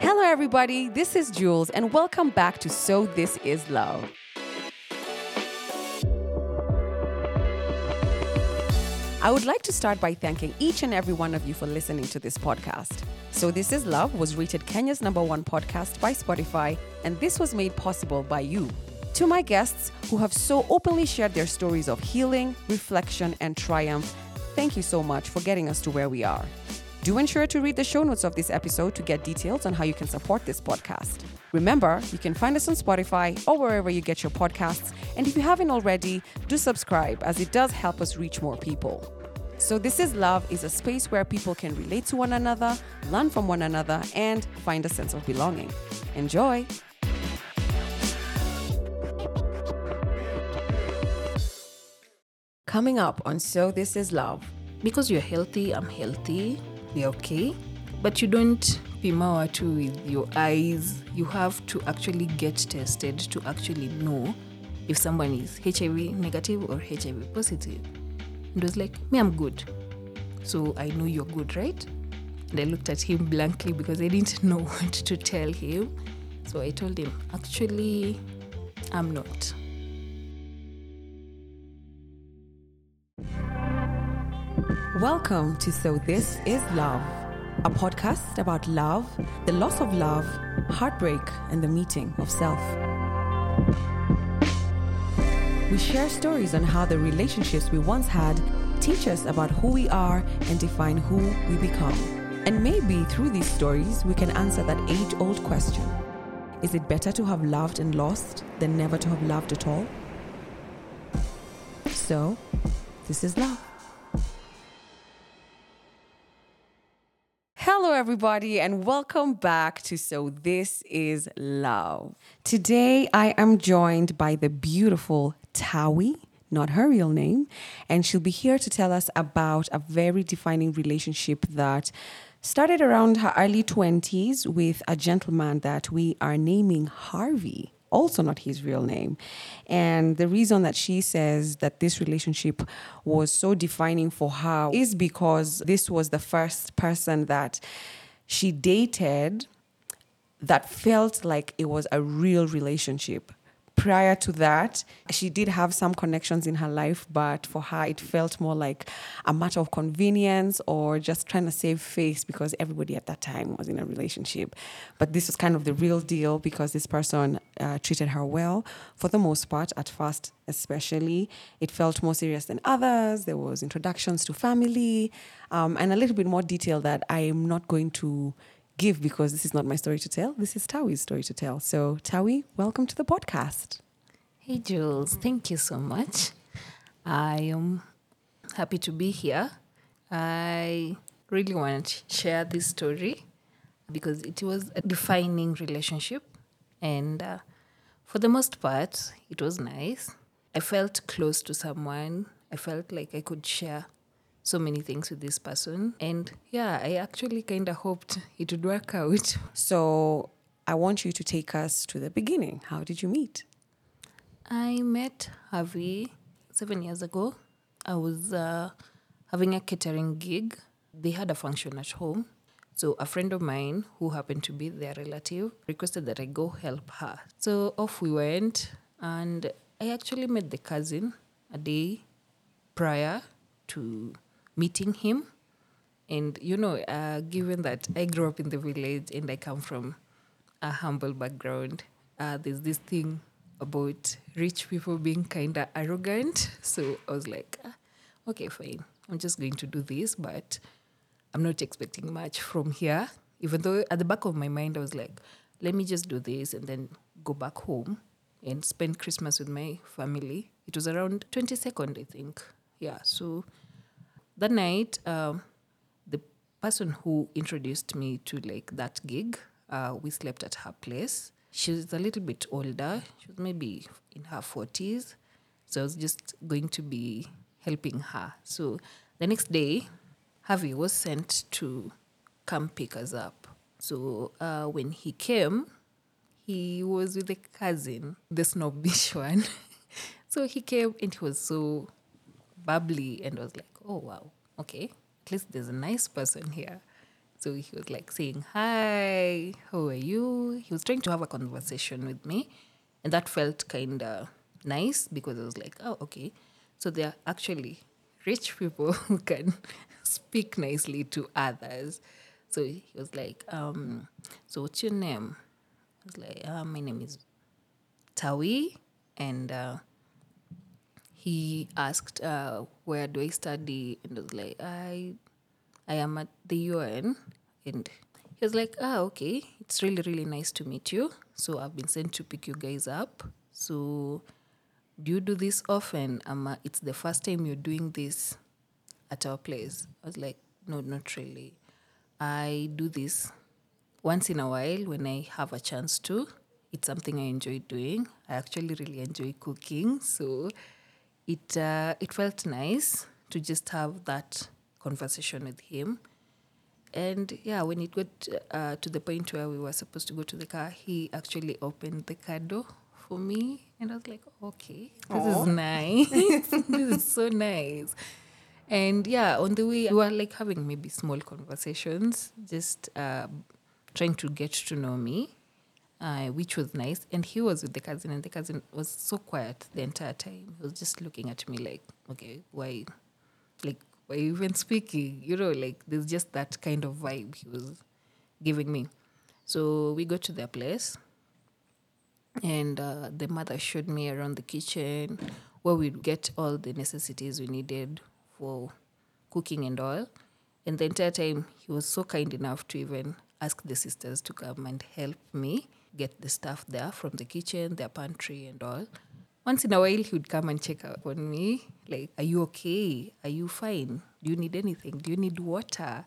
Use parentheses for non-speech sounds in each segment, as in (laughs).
Hello, everybody. This is Jules, and welcome back to So This Is Love. I would like to start by thanking each and every one of you for listening to this podcast. So This Is Love was rated Kenya's number one podcast by Spotify, and this was made possible by you. To my guests who have so openly shared their stories of healing, reflection, and triumph, thank you so much for getting us to where we are. Do ensure to read the show notes of this episode to get details on how you can support this podcast. Remember, you can find us on Spotify or wherever you get your podcasts. And if you haven't already, do subscribe as it does help us reach more people. So, This is Love is a space where people can relate to one another, learn from one another, and find a sense of belonging. Enjoy! Coming up on So This Is Love. because you're healthy, I'm healthy, we're okay. But you don't pima watu with your eyes. You have to actually get tested to actually know if someone is HIV negative or HIV positive. And was like, me, I'm good. So I know you're good, right? And I looked at him blankly because I didn't (laughs) know what to tell him. So I told him, actually, I'm not. Welcome to So This Is Love, a podcast about love, the loss of love, heartbreak, and the meeting of self. We share stories on how the relationships we once had teach us about who we are and define who we become. And maybe through these stories, we can answer that age old question Is it better to have loved and lost than never to have loved at all? So, this is love. Hello, everybody, and welcome back to So This Is Love. Today, I am joined by the beautiful Tawi, not her real name, and she'll be here to tell us about a very defining relationship that started around her early 20s with a gentleman that we are naming Harvey also not his real name. And the reason that she says that this relationship was so defining for her is because this was the first person that she dated that felt like it was a real relationship. Prior to that, she did have some connections in her life, but for her, it felt more like a matter of convenience or just trying to save face because everybody at that time was in a relationship. But this was kind of the real deal because this person uh, treated her well for the most part, at first, especially. It felt more serious than others. There was introductions to family um, and a little bit more detail that I am not going to give because this is not my story to tell. This is Tawi's story to tell. So, Tawi, welcome to the podcast. Hey, Jules, thank you so much. I am happy to be here. I really want to share this story because it was a defining relationship. And uh, for the most part, it was nice. I felt close to someone. I felt like I could share so many things with this person. And yeah, I actually kind of hoped it would work out. (laughs) So, I want you to take us to the beginning. How did you meet? I met Harvey seven years ago. I was uh, having a catering gig. They had a function at home. So a friend of mine who happened to be their relative requested that I go help her. So off we went, and I actually met the cousin a day prior to meeting him. And you know, uh, given that I grew up in the village and I come from a humble background, uh, there's this thing about rich people being kind of arrogant. So I was like, ah, okay, fine. I'm just going to do this, but I'm not expecting much from here. Even though at the back of my mind, I was like, let me just do this and then go back home and spend Christmas with my family. It was around 22nd, I think. Yeah. So that night, um, the person who introduced me to like that gig, uh, we slept at her place. She was a little bit older. She was maybe in her 40s. So I was just going to be helping her. So the next day, Harvey was sent to come pick us up. So uh, when he came, he was with a cousin, the snobbish (laughs) one. so he came and he was so bubbly and was like, oh, wow, okay, at least there's a nice person here. So he was like saying, Hi, how are you? He was trying to have a conversation with me. And that felt kind of nice because I was like, Oh, okay. So they're actually rich people (laughs) who can (laughs) speak nicely to others. So he was like, um, So what's your name? I was like, uh, My name is Tawi. And uh, he asked, uh, Where do I study? And I was like, I I am at the UN. And he was like, ah, okay, it's really, really nice to meet you. So I've been sent to pick you guys up. So do you do this often? Um, it's the first time you're doing this at our place. I was like, no, not really. I do this once in a while when I have a chance to. It's something I enjoy doing. I actually really enjoy cooking. So it, uh, it felt nice to just have that conversation with him. And yeah, when it got uh, to the point where we were supposed to go to the car, he actually opened the car door for me. And I was like, okay, this is nice. (laughs) this is so nice. And yeah, on the way, we were like having maybe small conversations, just uh, trying to get to know me, uh, which was nice. And he was with the cousin, and the cousin was so quiet the entire time. He was just looking at me like, okay, why? Like, why even speaking? You know, like there's just that kind of vibe he was giving me. So we go to their place, and uh, the mother showed me around the kitchen where we'd get all the necessities we needed for cooking and all. And the entire time, he was so kind enough to even ask the sisters to come and help me get the stuff there from the kitchen, their pantry, and all. Once in a while, he would come and check up on me. Like, are you okay? Are you fine? Do you need anything? Do you need water?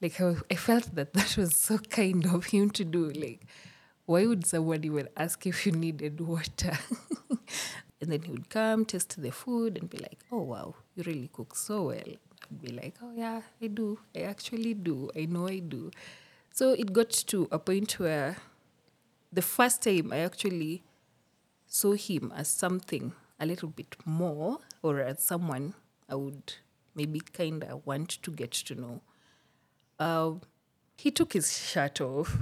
Like, I, I felt that that was so kind of him to do. Like, why would someone even ask if you needed water? (laughs) and then he would come, test the food, and be like, oh, wow, you really cook so well. I'd be like, oh, yeah, I do. I actually do. I know I do. So it got to a point where the first time I actually saw him as something a little bit more or as someone I would maybe kind of want to get to know. Uh, he took his shirt off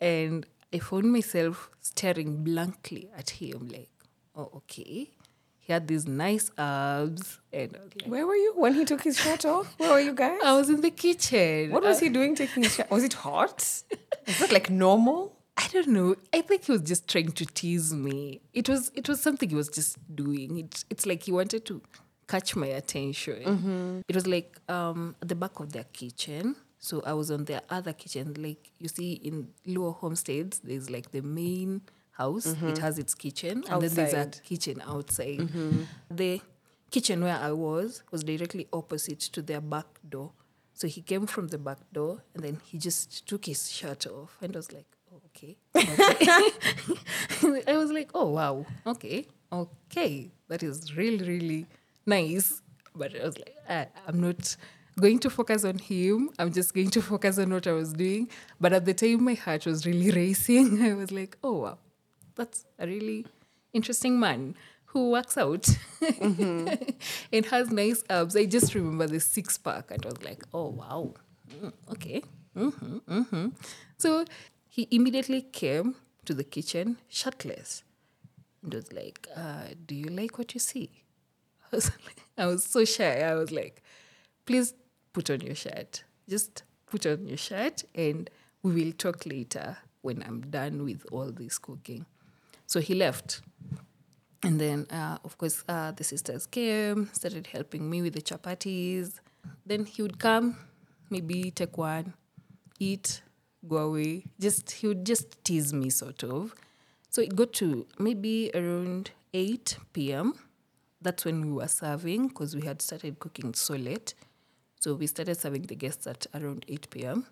and I found myself staring blankly at him like, oh, okay. He had these nice abs and like, Where were you when he took his shirt off? Where were you guys? I was in the kitchen. What was he doing taking his shirt? Was it hot? Is that like normal? I don't know. I think he was just trying to tease me. It was it was something he was just doing. It, it's like he wanted to catch my attention. Mm-hmm. It was like um, at the back of their kitchen. So I was on their other kitchen. Like you see in lower homesteads, there's like the main house. It mm-hmm. has its kitchen, and then there's a Outside. kitchen outside. Mm-hmm. The kitchen where I was was directly opposite to their back door. So he came from the back door and then he just took his shirt off and I was like, okay. okay. (laughs) I was like, oh, wow. Okay. Okay. That is really, really nice. But I was like, I, I'm not going to focus on him. I'm just going to focus on what I was doing. But at the time, my heart was really (laughs) racing. I was like, oh, wow. That's a really interesting man who works out (laughs) and has nice abs. I just remember the six pack and I was like, oh wow, Mm, okay. hmm hmm So he immediately came to the kitchen shirtless and was like, uh, do you like what you see? (laughs) I was, like, I was so shy. I was like, please put on your shirt. Just put on your shirt and we will talk later when I'm done with all this cooking. So he left. And then, uh, of course, uh, the sisters came, started helping me with the chapatis. Then he would come, maybe take one, eat, go away. Just he would just tease me, sort of. So it got to maybe around 8 p.m. That's when we were serving because we had started cooking so late. So we started serving the guests at around 8 p.m.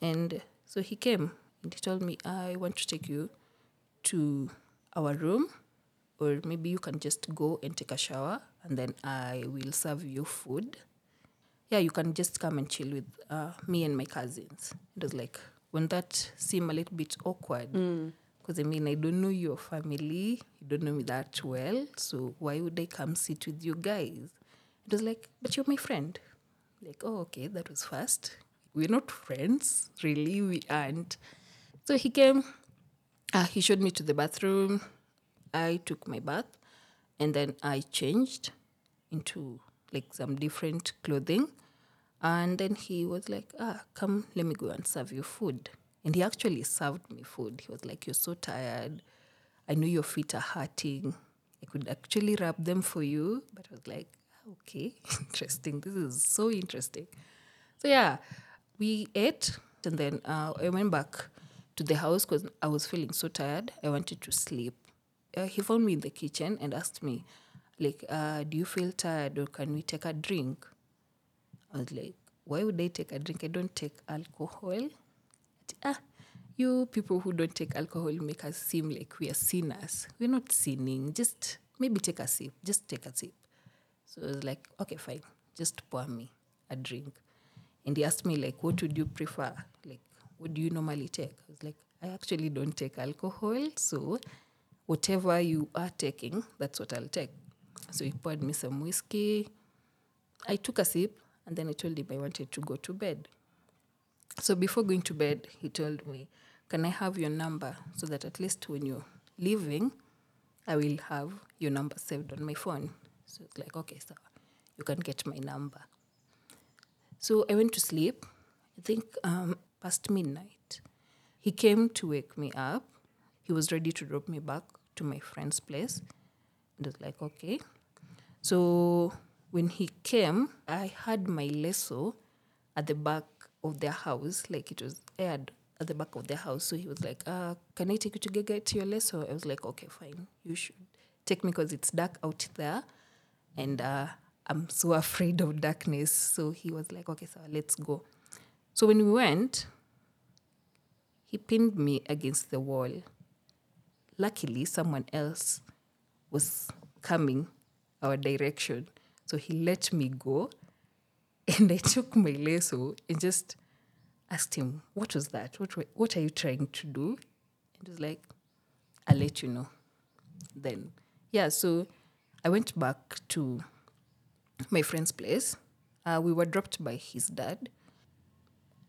And so he came and he told me, I want to take you to our room, or maybe you can just go and take a shower and then I will serve you food. Yeah, you can just come and chill with uh, me and my cousins. It was like, wouldn't that seem a little bit awkward? Because I mean, I don't know your family, you don't know me that well, so why would I come sit with you guys? It was like, but you're my friend. Like, oh, okay, that was fast. we're not friends, really. We aren't. So he came, uh, he showed me to the bathroom. I took my bath and then I changed into like some different clothing. And then he was like, ah, come, let me go and serve you food. And he actually served me food. He was like, you're so tired. I know your feet are hurting. I could actually rub them for you. But I was like, "Ah, okay, (laughs) interesting. This is so interesting. So yeah, we ate and then uh, I went back to the house because I was feeling so tired. I wanted to sleep. Uh, he found me in the kitchen and asked me, like, uh, do you feel tired or can we take a drink? I was like, why would I take a drink? I don't take alcohol. Ah, you people who don't take alcohol make us seem like we are sinners. We're not sinning. Just maybe take a sip. Just take a sip. So I was like, okay, fine. Just pour me a drink. And he asked me, like, what would you prefer? Like, what do you normally take? I was like, I actually don't take alcohol. So whatever you are taking, that's what I'll take. So he poured me some whiskey. I took a sip and then I told him I wanted to go to bed. So before going to bed, he told me, Can I have your number so that at least when you're leaving, I will have your number saved on my phone? So it's like, Okay, so you can get my number. So I went to sleep, I think um, past midnight. He came to wake me up. He was ready to drop me back to my friend's place. And I was like, okay. So when he came, I had my leso at the back of their house, like it was aired at the back of their house. So he was like, uh, can I take you to get, your leso? I was like, okay, fine. You should take me because it's dark out there. And uh, I'm so (laughs) afraid of darkness. So he was like, okay, so let's go. So when we went, he pinned me against the wall. Luckily, someone else was coming our direction. So he let me go. (laughs) And I took my leso and just asked him, What was that? What, what are you trying to do? And he was like, I'll let you know. Then, yeah, so I went back to my friend's place. Uh, we were dropped by his dad.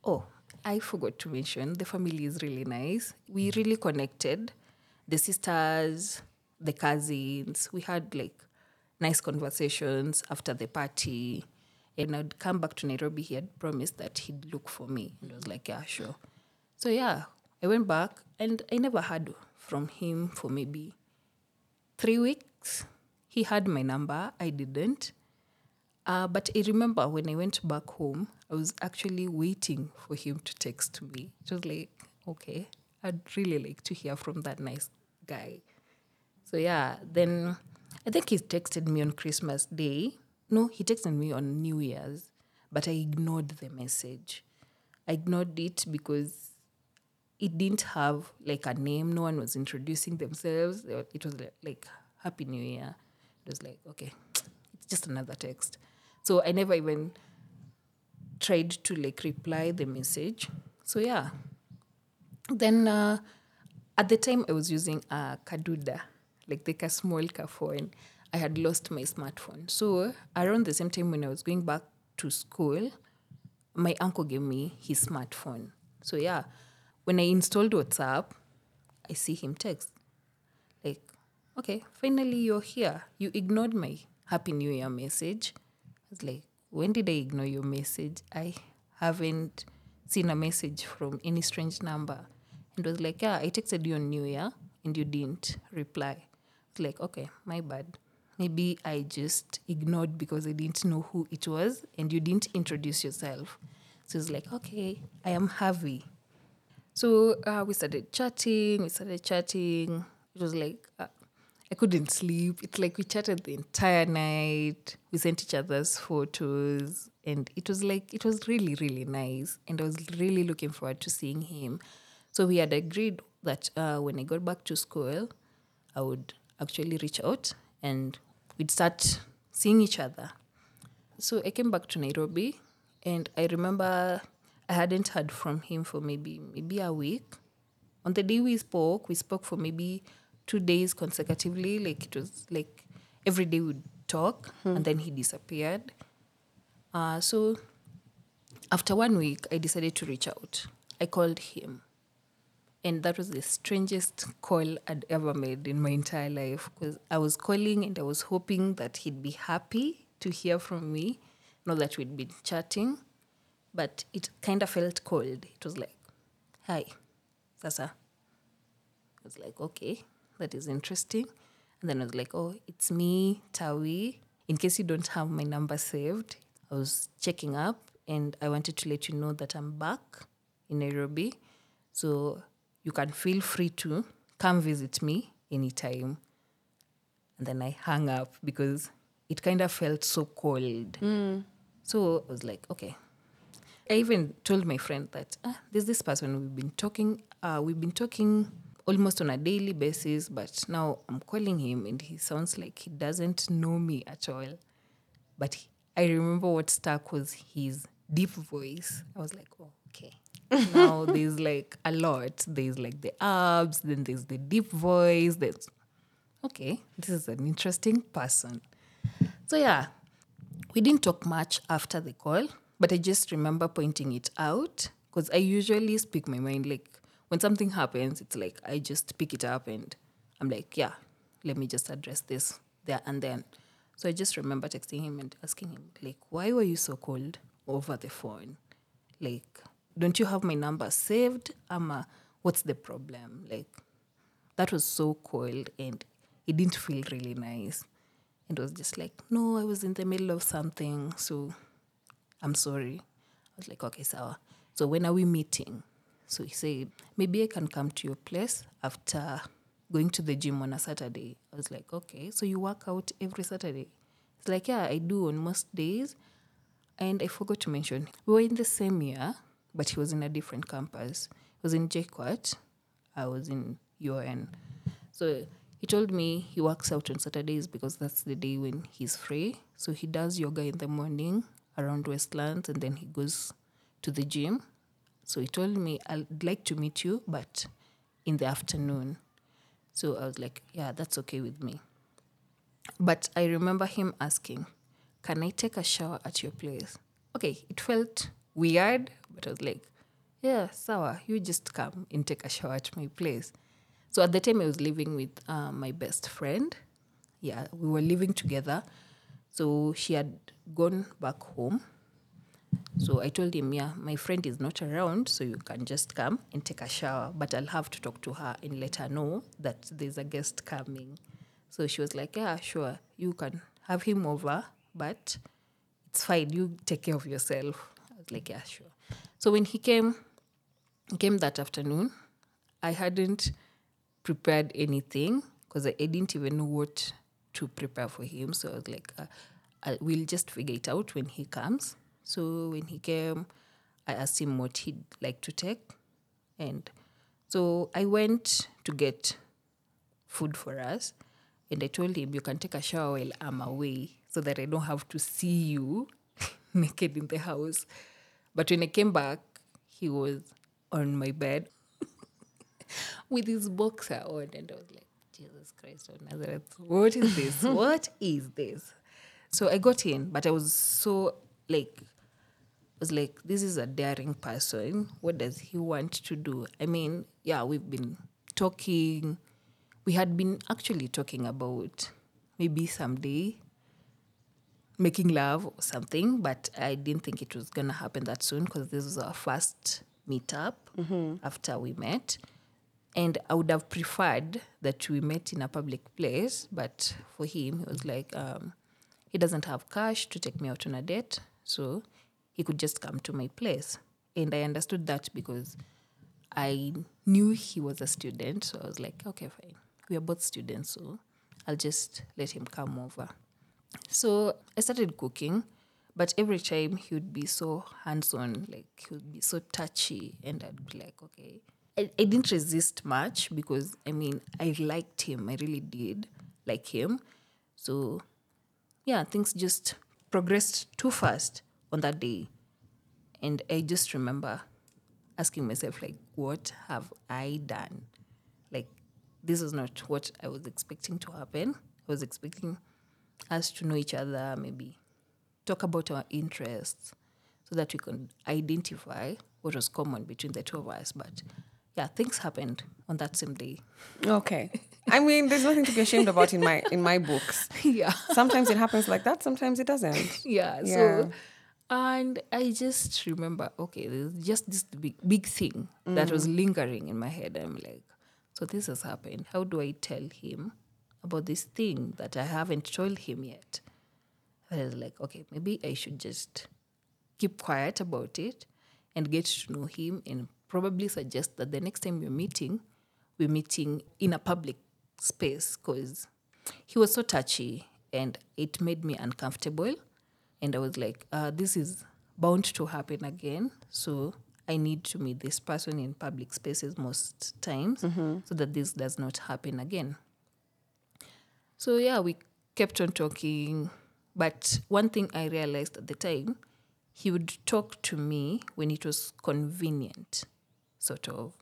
Oh, I forgot to mention the family is really nice. We really connected. The sisters, the cousins, we had like nice conversations after the party. And I'd come back to Nairobi. He had promised that he'd look for me. And I was like, yeah, sure. So yeah, I went back and I never heard from him for maybe three weeks. He had my number, I didn't. Uh, but I remember when I went back home, I was actually waiting for him to text me. It was like, okay, I'd really like to hear from that nice guy. So yeah, then I think he texted me on Christmas Day. No, he texted me on New Year's, but I ignored the message. I ignored it because it didn't have like a name. No one was introducing themselves. It was like, Happy New Year. It was like, okay, it's just another text. So I never even tried to like reply the message. So yeah. Then uh, at the time I was using a Kaduda, like the small car phone. I had lost my smartphone. So around the same time when I was going back to school, my uncle gave me his smartphone. So yeah, when I installed WhatsApp, I see him text. Like, okay, finally you're here. You ignored my Happy New Year message. I was like, when did I ignore your message? I haven't seen a message from any strange number. And was like, yeah, I texted you on New Year and you didn't reply. Like, okay, my bad. Maybe I just ignored because I didn't know who it was and you didn't introduce yourself. So it's like, okay, I am Harvey. So uh, we started chatting, we started chatting. It was like, uh, I couldn't sleep. It's like we chatted the entire night. We sent each other's photos. And it was like, it was really, really nice. And I was really looking forward to seeing him. So we had agreed that uh, when I got back to school, I would actually reach out and we'd start seeing each other. So I came back to Nairobi and I remember I hadn't heard from him for maybe maybe a week. On the day we spoke, we spoke for maybe two days consecutively. Like it was like every day we'd talk and then he disappeared. Uh, so after one week, I decided to reach out. I called him. And that was the strangest call I'd ever made in my entire life because I was calling and I was hoping that he'd be happy to hear from me, not that we'd been chatting. But it kind of felt cold. It was like, hi, Sasa. I was like, okay, that is interesting. And then I was like, oh, it's me, Tawi. In case you don't have my number saved, I was checking up and I wanted to let you know that I'm back in Nairobi. So you can feel free to come visit me anytime. And then I hung up because it kind of felt so cold. So I was like, okay. I even told my friend that ah, there's this person we've been talking. Uh, we've been talking almost on a daily basis, but now I'm calling him and he sounds like he doesn't know me at all. But he- I remember what stuck was his deep voice. I was like, oh, okay. Now there's like a lot. There's like the abs, then there's the deep voice. There's okay, this is an interesting person. So yeah, we didn't talk much after the call, but I just remember pointing it out because I usually speak my mind. Like when something happens, it's like I just pick it up and I'm like, yeah, let me just address this there and then. So I just remember texting him and asking him, like, why were you so cold over the phone? Like, don't you have my number saved? Ama, what's the problem? Like, that was so cold and it didn't feel really nice. It was just like, no, I was in the middle of something, so I'm sorry. I was like, okay, sawa. So when are we meeting? So he said, maybe I can come to your place after going to the gym on a Saturday. I was like, okay, so you work out every Saturday? It's like, yeah, I do on most days. And I forgot to mention, we were in the same year, but he was in a different campus. He was in JKUAT. I was in UN. So he told me he works out on Saturdays because that's the day when he's free. So he does yoga in the morning around Westlands and then he goes to the gym. So he told me, I'd like to meet you, but in the afternoon. So I was like, yeah, that's okay with me. But I remember him asking, Can I take a shower at your place? Okay, it felt weird, but I was like, Yeah, sawa, you just come and take a shower at my place. So at the time, I was living with uh, my best friend. Yeah, we were living together. So she had gone back home. So I told him, yeah, my friend is not around, so you can just come and take a shower. But I'll have to talk to her and let her know that there's a guest coming. So she was like, yeah, sure, you can have him over, but it's fine. You take care of yourself. I was like, yeah, sure. So when he came, came that afternoon. I hadn't prepared anything because I, I didn't even know what to prepare for him. So I was like, uh, I, we'll just figure it out when he comes. So when he came, I asked him what he'd like to take. And so I went to get food for us. And I told him, you can take a shower while I'm away so that I don't have to see you (laughs) naked in the house. But when I came back, he was on my bed (laughs) with his boxer on. And I was like, Jesus Christ of Nazareth, what is this? (laughs) what is this? So I got in, but I was so like, I was like, this is a daring person. What does he want to do? I mean, yeah, we've been talking. We had been actually talking about maybe someday making love or something, but I didn't think it was gonna happen that soon because this was our first meetup after we met. And I would have preferred that we met in a public place, but for him, he was like, um, he doesn't have cash to take me out on a date, so he could just come to my place. And I understood that because I knew he was a student, so I was like, okay, fine. We are both students, so I'll just let him come over. So I started cooking, but every time he would be so hands on, like he would be so touchy, and I'd be like, okay. I, I didn't resist much because I mean, I liked him, I really did like him. So yeah, things just progressed too fast on that day. And I just remember asking myself, like, what have I done? Like, this is not what I was expecting to happen. I was expecting us to know each other, maybe talk about our interests. So that we can identify what was common between the two of us. But yeah, things happened on that same day. Okay. I mean, there's nothing to be ashamed about in my in my books. (laughs) yeah. Sometimes it happens like that, sometimes it doesn't. yeah, Yeah. so and i just remember okay there's just this big, big thing that mm. was lingering in my head i'm like so this has happened how do i tell him about this thing that i haven't told him yet. I was like okay maybe i should just keep quiet about it and get to know him and probably suggest that the next time we're meeting we're meeting in a public space because he was so touchy and it made me uncomfortable. And i was like uh, this is bound to happen again. So i need to meet this person in public spaces most times so that this does not happen again so yeah we kept on talking but one thing i realized at the time he would talk to me when it was convenient sort of.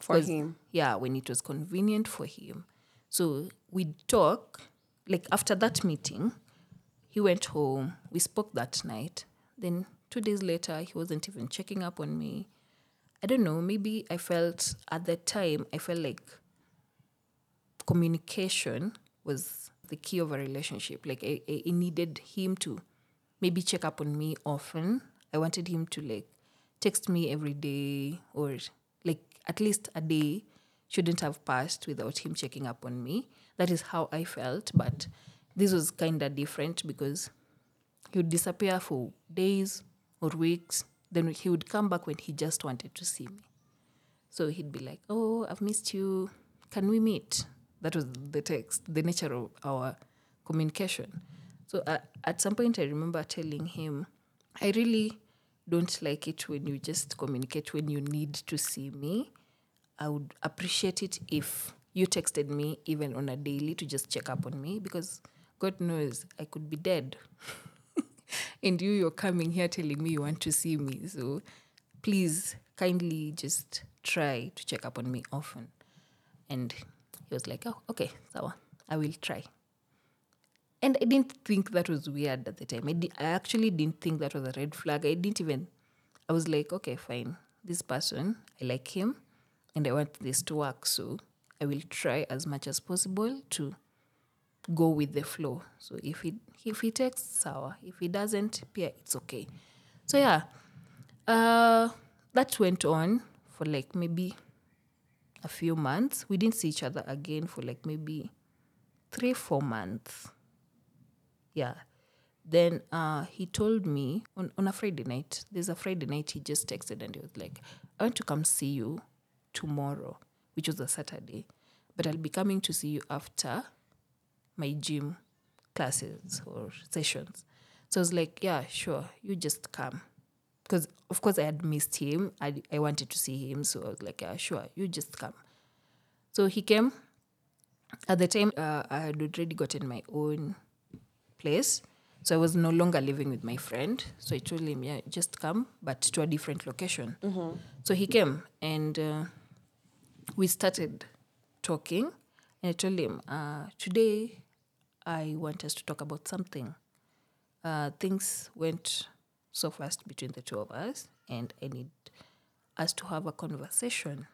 For him. yeah when it was convenient for him. So we'd talk like after that meeting he went home. We spoke that night. Then two days later he wasn't even checking up on me. I don't know maybe i felt at that time i felt like communication was the key of a relationship. Like I, I needed him to maybe check up on me often. I wanted him to like text me every day or like at least a day shouldn't have passed without him checking up on me. That is how i felt but this was kind of different because he would disappear for days or weeks. Then he would come back when he just wanted to see me. So he'd be like, Oh, I've missed you. Can we meet? That was the text, the nature of our communication. So uh, at some point, I remember telling him, I really don't like it when you just communicate when you need to see me. I would appreciate it if you texted me even on a daily to just check up on me because God knows I could be dead (laughs) and you you're coming here telling me you want to see me so please kindly just try to check up on me often and he was like oh okay sawa. I will try. And i didn't think that was weird at the time. I, di- I actually didn't think that was a red flag. I didn't even i was like okay fine. This person i like him and i want this to work so i will try as much as possible to go with the flow. So if he if he takes sour, if he doesn't, yeah, it's okay. So yeah, uh, that went on for like maybe a few months. We didn't see each other again for like maybe three four months. Yeah. Then uh, he told me on, on a Friday night, there's a Friday night, he just texted and he was like, I want to come see you tomorrow, which was a Saturday, but I'll be coming to see you after my gym classes or sessions. So I was like, yeah, sure, you just come. Because, of course, I had missed him. I, I wanted to see him. So I was like, yeah, sure, you just come. So he came. At the time, uh, I had already gotten my own place. So I was no longer living with my friend. So I told him, yeah, just come, but to a different location. So he came and uh, we started talking. And I told him, uh, today I want us to talk about something. Uh, things went so fast between the two of us, and I need us to have a conversation.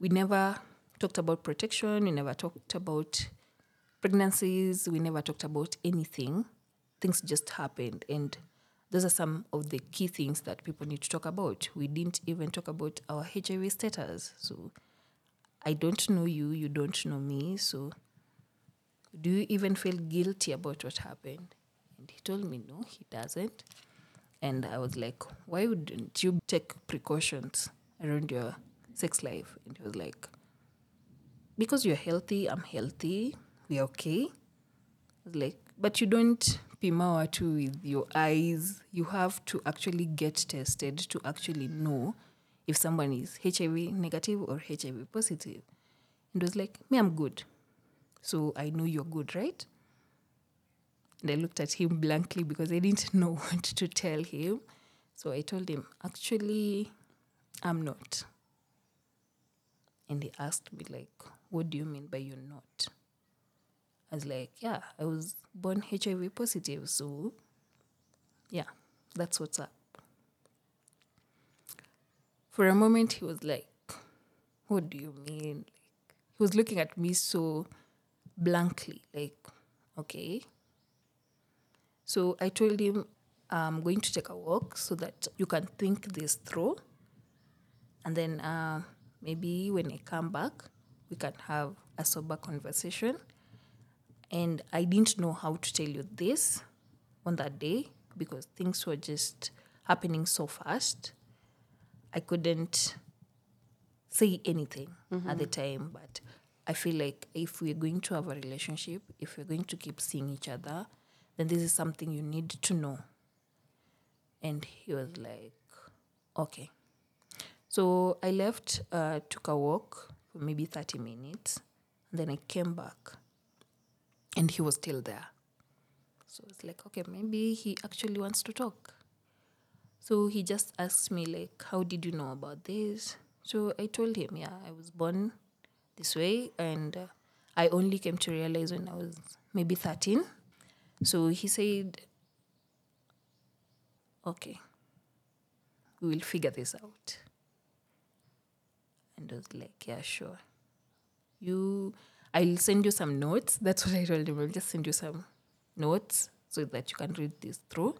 We never talked about protection, we never talked about pregnancies, we never talked about anything. Things just happened, and those are some of the key things that people need to talk about. We didn't even talk about our HIV status. So I don't know you, you don't know me, so do you even feel guilty about what happened? Told me, no, he doesn't. And I was like, why wouldn't you take precautions around your sex life? And he was like, because you're healthy, I'm healthy, we're okay. I was like, but you don't pimawa too with your eyes. You have to actually get tested to actually know if someone is HIV negative or HIV positive. And was like, me, I'm good. So I know you're good, right? And I looked at him blankly because I didn't (laughs) know what to tell him. So I told him, actually, I'm not. And he asked me, like, what do you mean by you're not? I was like, yeah, I was born HIV positive. So, yeah, That's what's up. For a moment, he was like, What do you mean? Like, he was looking at me so blankly, like, Okay. So I told him, I'm going to take a walk so that you can think this through. And then uh, maybe when I come back, we can have a sober conversation. And I didn't know how to tell you this on that day because things were just happening so fast. I couldn't say anything at the time, but I feel like if we're going to have a relationship, if we're going to keep seeing each other, then this is something you need to know. And he was like, okay. So I left, uh, took a walk for maybe 30 minutes, and then I came back, and he was still there. So it's like, okay, maybe he actually wants to talk. So he just asked me, like, how did you know about this? So I told him, yeah, I was born this way, and uh, I only came to realize when I was maybe 13. So he said, okay, we will figure this out. And I was like, yeah, sure. You, I'll send you some notes. That's what I told him. I'll just send you some notes so that you can read this through.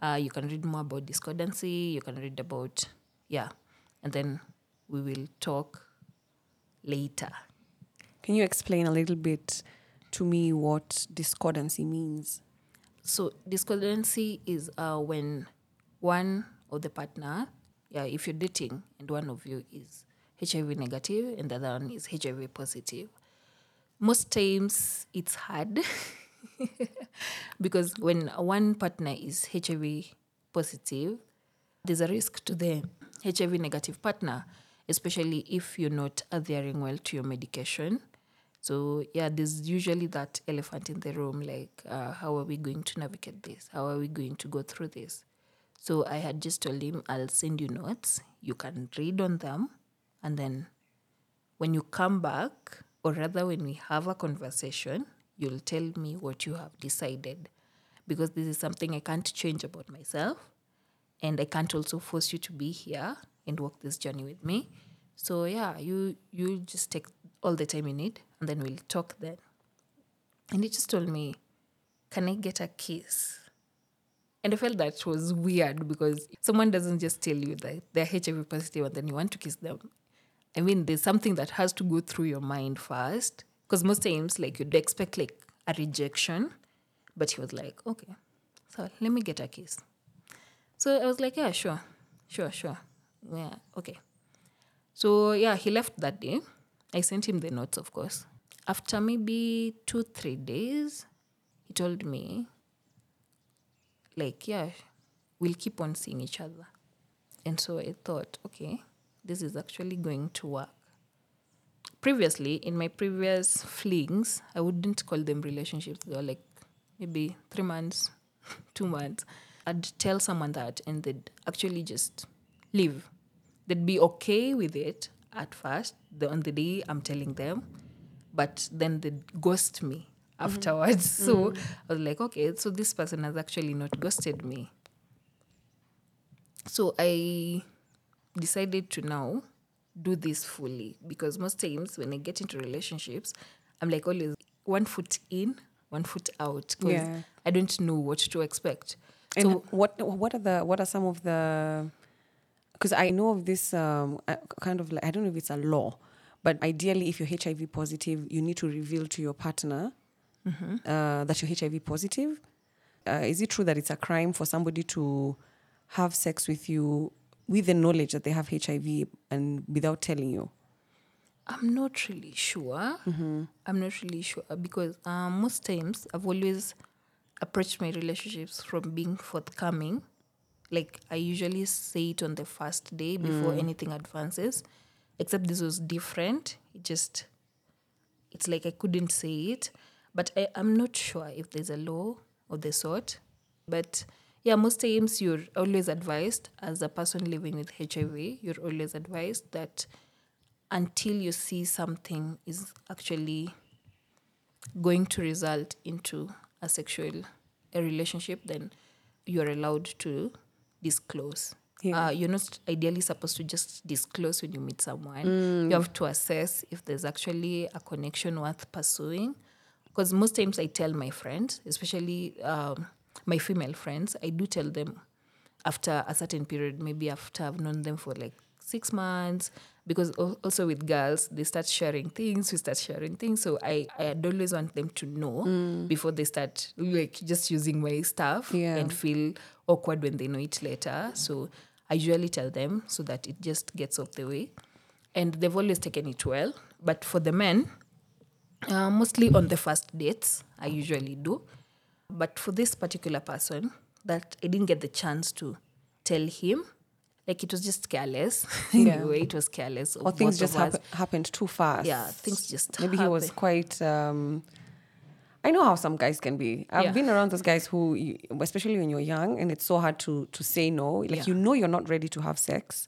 Uh, you can read more about discordancy. You can read about, yeah. And then we will talk later. Can you explain a little bit to me what discordancy means? So discordancy is uh, when one of the partner, yeah, if you're dating and one of you is HIV negative and the other one is HIV positive, most times it's hard (laughs) because when one partner is HIV positive, there's a risk to the HIV negative partner, especially if you're not adhering well to your medication. So yeah, there's usually that elephant in the room, like, uh, how are we going to navigate this? How are we going to go through this? So I had just told him, I'll send you notes. You can read on them, and then when you come back, or rather when we have a conversation, you'll tell me what you have decided, because this is something I can't change about myself, and I can't also force you to be here and walk this journey with me. So yeah, you you just take all the time you need, and then we'll talk then. And he just told me, "Can I get a kiss?" And I felt that was weird because someone doesn't just tell you that they're HIV positive and then you want to kiss them. I mean, there's something that has to go through your mind first. Because most times, like, you'd expect like a rejection, but he was like, "Okay, so let me get a kiss." So I was like, "Yeah, sure, sure, sure, yeah, okay." So yeah, he left that day. I sent him the notes, of course. After maybe two, three days, he told me, like, yeah, we'll keep on seeing each other. And so I thought, okay, this is actually going to work. Previously, in my previous flings, I wouldn't call them relationships. They were like maybe three months, (laughs) two months. I'd tell someone that and they'd actually just leave. They'd be okay with it at first, the, on the day I'm telling them, but then they'd ghost me afterwards. Mm-hmm. (laughs) So mm-hmm. I was like, okay, so this person has actually not ghosted me. So I decided to now do this fully because most times when I get into relationships, I'm like always one foot in, one foot out because Yeah. I don't know what to expect. And so what what are the what are some of the because I know of this um, kind of like I don't know if it's a law, but ideally, if you're HIV positive, you need to reveal to your partner uh, that you're HIV positive. Uh, is it true that it's a crime for somebody to have sex with you with the knowledge that they have HIV and without telling you? I'm not really sure. I'm not really sure because um, most times I've always approached my relationships from being forthcoming. Like I usually say it on the first day before mm. anything advances. Except this was different. It just, it's like I couldn't say it. But I, I'm not sure if there's a law of the sort. But yeah, most times you're always advised as a person living with HIV, you're always advised that until you see something is actually going to result into a sexual a relationship then you're allowed to disclose. Yeah. Uh, you're not ideally supposed to just disclose when you meet someone. You have to assess if there's actually a connection worth pursuing. Because most times I tell my friends, especially um, my female friends, I do tell them after a certain period, maybe after I've known them for like six months, because also with girls, they start sharing things, we start sharing things. So I, I'd always want them to know before they start like just using my stuff Yeah. and feel awkward when they know it later. So I usually tell them so that it just gets off the way. And they've always taken it well. But for the men, uh, mostly on the first dates, I usually do. But for this particular person, that I didn't get the chance to tell him, like it was just careless. (laughs) Yeah. it was careless. or things just happen, happened too fast. Yeah, things just maybe he was quite. Um, I know how some guys can be. I've Yeah. been around those guys who, you, especially when you're young, and it's so hard to to say no. Like Yeah. you know you're not ready to have sex,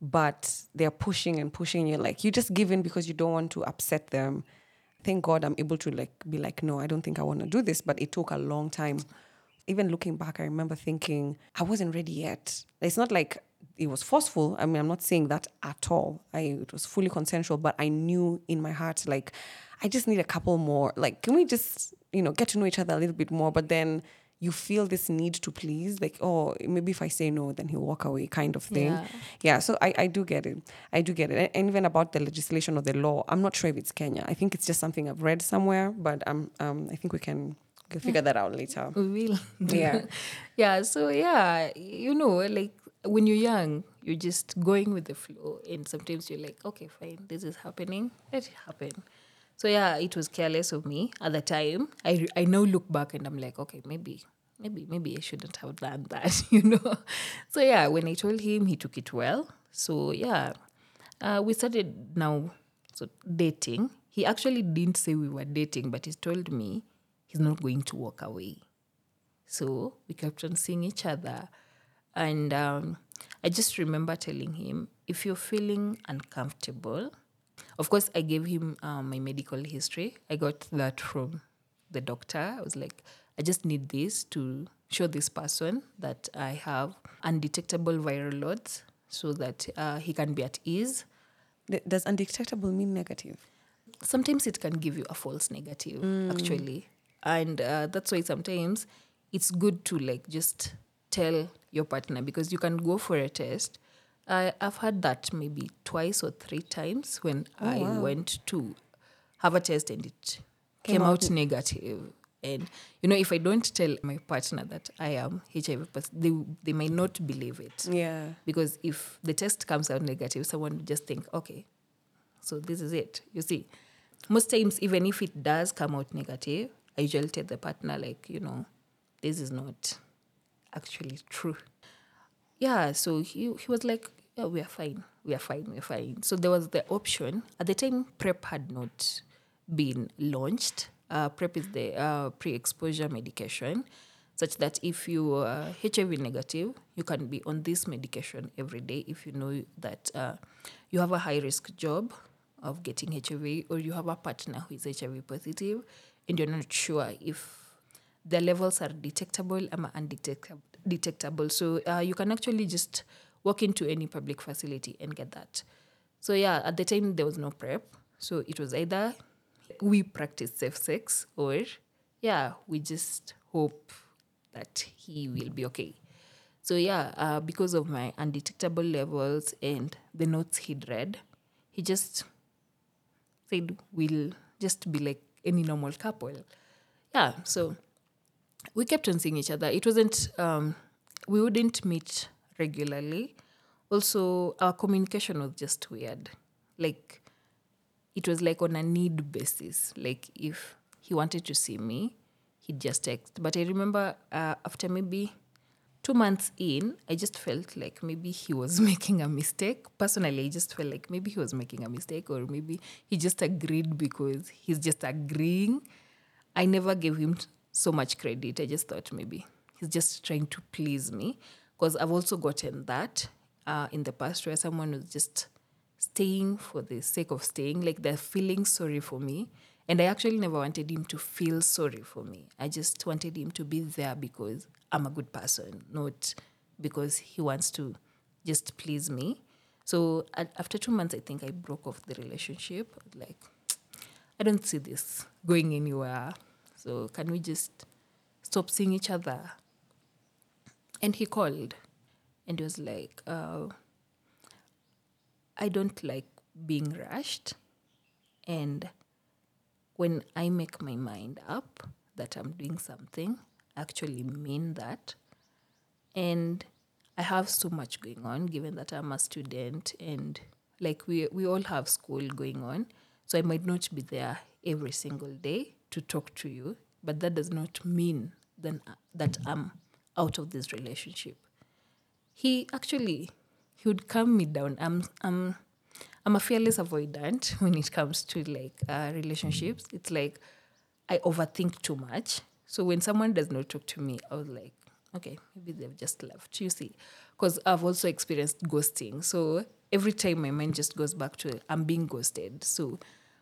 but they're pushing and pushing you. Like you just give in because you don't want to upset them. Thank God I'm able to like be like, no, I don't think I want to do this. But it took a long time. Even looking back, I remember thinking I wasn't ready yet. It's not like it was forceful. I mean, I'm not saying that at all. I it was fully consensual, but I knew in my heart like I just need a couple more. Like, can we just you know get to know each other a little bit more? But then you feel this need to please, like, oh, maybe if I say no, then he'll walk away, kind of thing. Yeah. Yeah, so I, I do get it. I do get it. And- even about the legislation or the law, I'm not sure if it's Kenya. I think it's just something I've read somewhere, but um, um, I think we can, we can figure that out later. We will. Yeah. (laughs) yeah. So yeah, you know, like when you're young, you're just going with the flow, and sometimes you're like, okay, fine, this is happening. Let it happen. So yeah, it was careless of me at the time. I I now look back and I'm like, okay, maybe. Maybe maybe I shouldn't have done (laughs) that, you know. So yeah, when I told him, he took it well. So yeah, uh, we started now so dating. He actually didn't say we were dating, but he told me he's not going to walk away. So we kept on seeing each other. And um, I just remember telling him, if you're feeling uncomfortable, of course, I gave him um, my medical history. I got that from the doctor. I was like, I just need this to show this person that I have undetectable viral loads so that uh, he can be at ease. Does undetectable mean negative? sometimes it can give you a false negative actually and uh, that's why sometimes it's good to like just tell your partner because you can go for a test I, i've had that maybe twice or three times when oh, i went to have a test and it came, out, negative. negative and you know if i don't tell my partner that i am hiv positive they, they might not believe it Yeah. because if the test comes out negative someone would just think okay so this is it you see most times even if it does come out negative i usually tell the partner like you know this is not actually true. Yeah so he, he was like yeah we are fine we are fine we're fine. So there was the option. At the time prep had not been launched. Uh, prep is the uh, pre-exposure medication such that if you are hiv negative you can be on this medication every day if you know that uh, you have a high risk job of getting hiv or you have a partner who is hiv positive and you're not sure if the levels are detectable or undetectable. Detectable. So uh, you can actually just walk into any public facility and get that. So yeah, at the time there was no prep, so it was either we practice safe sex or yeah, we just hope that he will be okay. So yeah, uh, because of my undetectable levels and the notes he'd read, he just said we'll just be like any normal couple. Yeah, so we kept on seeing each other. It wasn't, um, we wouldn't meet regularly. Also, our communication was just weird. Like, it was like on a need basis. Like, if he wanted to see me, he'd just text. But I remember uh, after maybe two months in, I just felt like maybe he was (laughs) making a mistake. Personally, I just felt like maybe he was making a mistake, or maybe he just agreed because he's just agreeing. I never gave him so much credit. I just thought maybe he's just trying to please me. Because I've also gotten that uh, in the past where someone was just staying for the sake of staying, like they're feeling sorry for me And I actually never wanted him to feel sorry for me. I just wanted him to be there because I'm a good person, not because he wants to just please me. So a- after two months, I think I broke off the relationship. Like, I don't see this going anywhere. So can we just stop seeing each other? And he called and he was like, uh, I don't like being rushed. And when I make my mind up that I'm doing something, I actually mean that. And I have so much going on given that I'm a student and like we we all have school going on. So I might not be there every single day to talk to you, but that does not mean then that I'm out of this relationship. He actually he would calm me down. I'm I'm I'm a fearless avoidant (laughs) when it comes to like uh, relationships. It's like I overthink too much. So when someone does not talk to me, I was like, okay, maybe they've just left. You see, because I've also experienced ghosting. So every time my mind just goes back to I'm being ghosted. So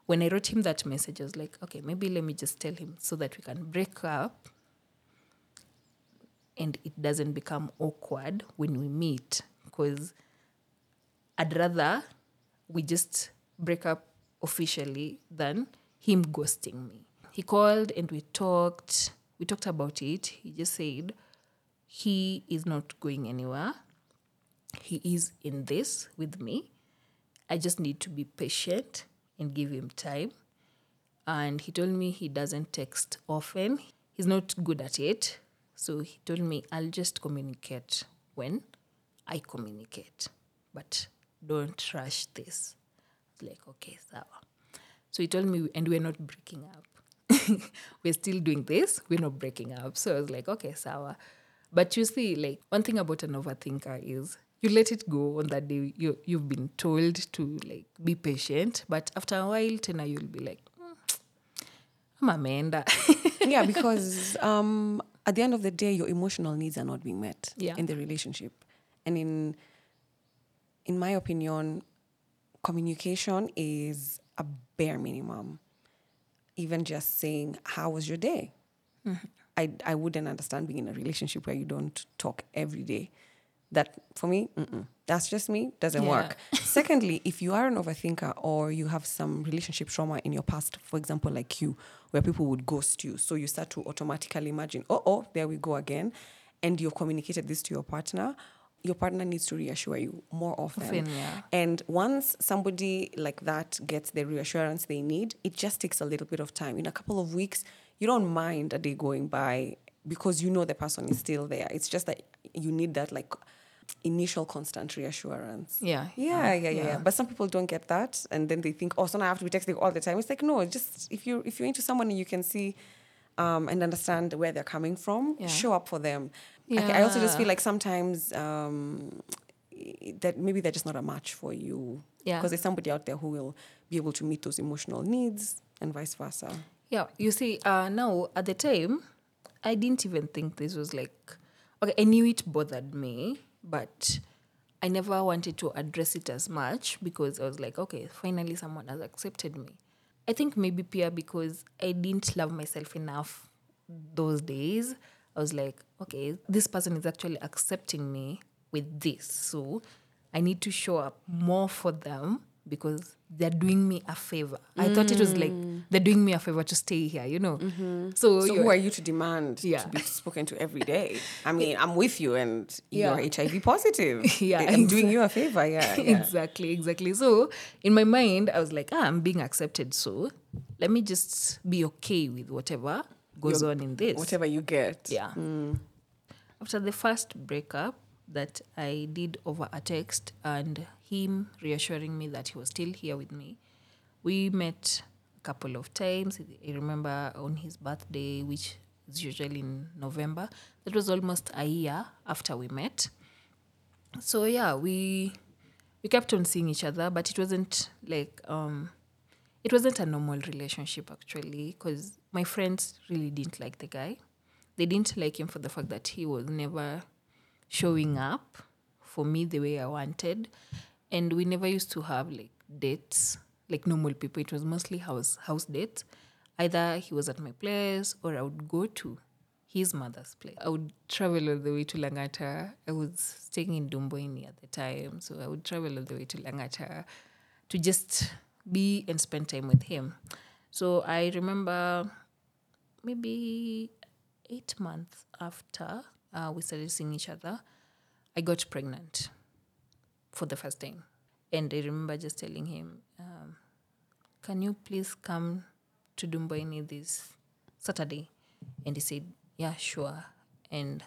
when I wrote him that message, I was like, okay, maybe let me just tell him so that we can break up and it doesn't become awkward when we meet because I'd rather we just break up officially than him ghosting me. He called and we talked. We talked about it. He just said he is not going anywhere. He is in this with me. I just need to be patient and give him time. And he told me he doesn't text often. He's not good at it. So he told me I'll just communicate when I communicate. But don't rush this. Like, okay, sawa. So he told me, and we're not breaking up. (laughs) we're still doing this, we're not breaking up. So I was like, okay, sawa. But you see, like, one thing about an overthinker is you let it go on that day you, you've been told to, like, be patient. But after a while, tena, you'll be like, mm, I'm Amanda. (laughs) yeah, because um, at the end of the day, your emotional needs are not being met Yeah. in the relationship, and in in my opinion, communication is a bare minimum. Even just saying, "How was your day?" I I wouldn't understand being in a relationship where you don't talk every day. That for me, mm-mm. that's just me. Doesn't Yeah. work. (laughs) Secondly, if you are an overthinker or you have some relationship trauma in your past, for example, like you, where people would ghost you, so you start to automatically imagine, oh, oh, there we go again, and you've communicated this to your partner. Your partner needs to reassure you more often. Often, yeah. And once somebody like that gets the reassurance they need, it just takes a little bit of time. In a couple of weeks, you don't mind a day going by because you know the person is still there. It's just that you need that like initial constant reassurance. Yeah. Yeah, yeah, yeah, yeah. yeah. But some people don't get that, and then they think, oh, so now I have to be texting all the time. It's like no, just if you if you're into someone you can see um, and understand where they're coming from, Yeah. show up for them. I, I also just feel like sometimes um, that maybe they're just not a match for you. Yeah. Because there's somebody out there who will be able to meet those emotional needs and vice versa. Yeah, you see, uh, now at the time, I didn't even think this was like, okay, I knew it bothered me, but I never wanted to address it as much because I was like, okay, finally someone has accepted me. I think maybe Pia because I didn't love myself enough those days. I was like, okay, this person is actually accepting me with this. So I need to show up more for them because they're doing me a favor. I thought it was like mm. they're doing me a favor to stay here, you know. Mm-hmm. So, So who are you to demand Yeah. to be (laughs) spoken to every day? I mean, I'm with you, and Yeah. you're HIV positive. (laughs) Yeah, I'm doing you a favor. Yeah, (laughs) yeah. exactly, exactly. So in my mind, I was like, ah, I'm being accepted. So let me just be okay with whatever goes on in this. Whatever you get. Yeah. Mm. After the first breakup that I did over a text and him reassuring me that he was still here with me, we met a couple of times. I remember on his birthday, which is usually in November. That was almost a year after we met. So yeah, we we kept on seeing each other, but it wasn't like um it wasn't a normal relationship actually because my friends really didn't like the guy they didn't like him for the fact that he was never showing up for me the way i wanted and we never used to have like dates like normal people it was mostly house house dates either he was at my place or I would go to his mother's place. I would travel all the way to Langata. I was staying in Dumboini at the time, so I would travel all the way to Langata to just be and spend time with him. So I remember maybe eight months after uh, we started seeing each other, I got pregnant for the first time. And I remember just telling him, um, Can you please come to Dumboini this Saturday? And he said, Yeah, sure. And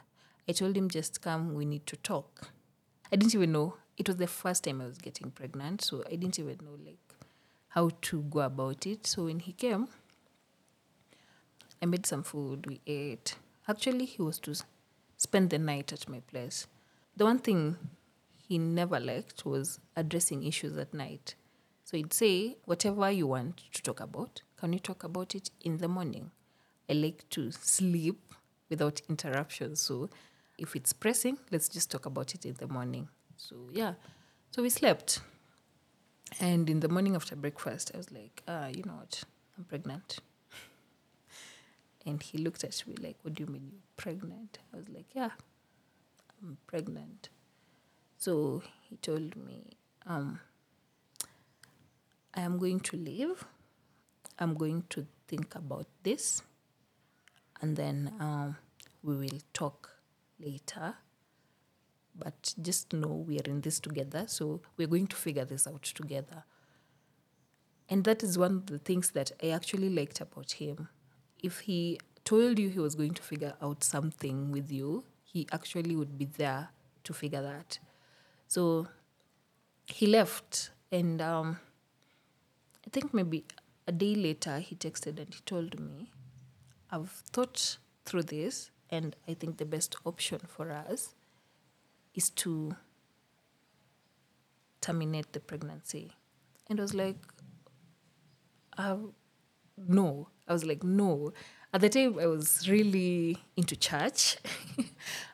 I told him, Just come, we need to talk. I didn't even know. It was the first time I was getting pregnant, so I didn't even know like how to go about it. So when he came, I made some food, we ate. Actually, he was to s- spend the night at my place. The one thing he never liked was addressing issues at night. So he'd say, Whatever you want to talk about, can you talk about it in the morning? I like to sleep without interruption. So if it's pressing, let's just talk about it in the morning. So yeah, so we slept. And in the morning after breakfast, I was like, ah, you know what? I'm pregnant. And he looked at me like, what do you mean you're pregnant? I was like, yeah, I'm pregnant. So he told me, um, I am going to leave. I'm going to think about this. And then um, we will talk later. But just know we are in this together. So we're going to figure this out together. And that is one of the things that I actually liked about him. If he told you he was going to figure out something with you, he actually would be there to figure that. So he left, and um, I think maybe a day later he texted and he told me, I've thought through this, and I think the best option for us is to terminate the pregnancy. And I was like, uh, no. I was like, no. At the time, I was really into church. (laughs)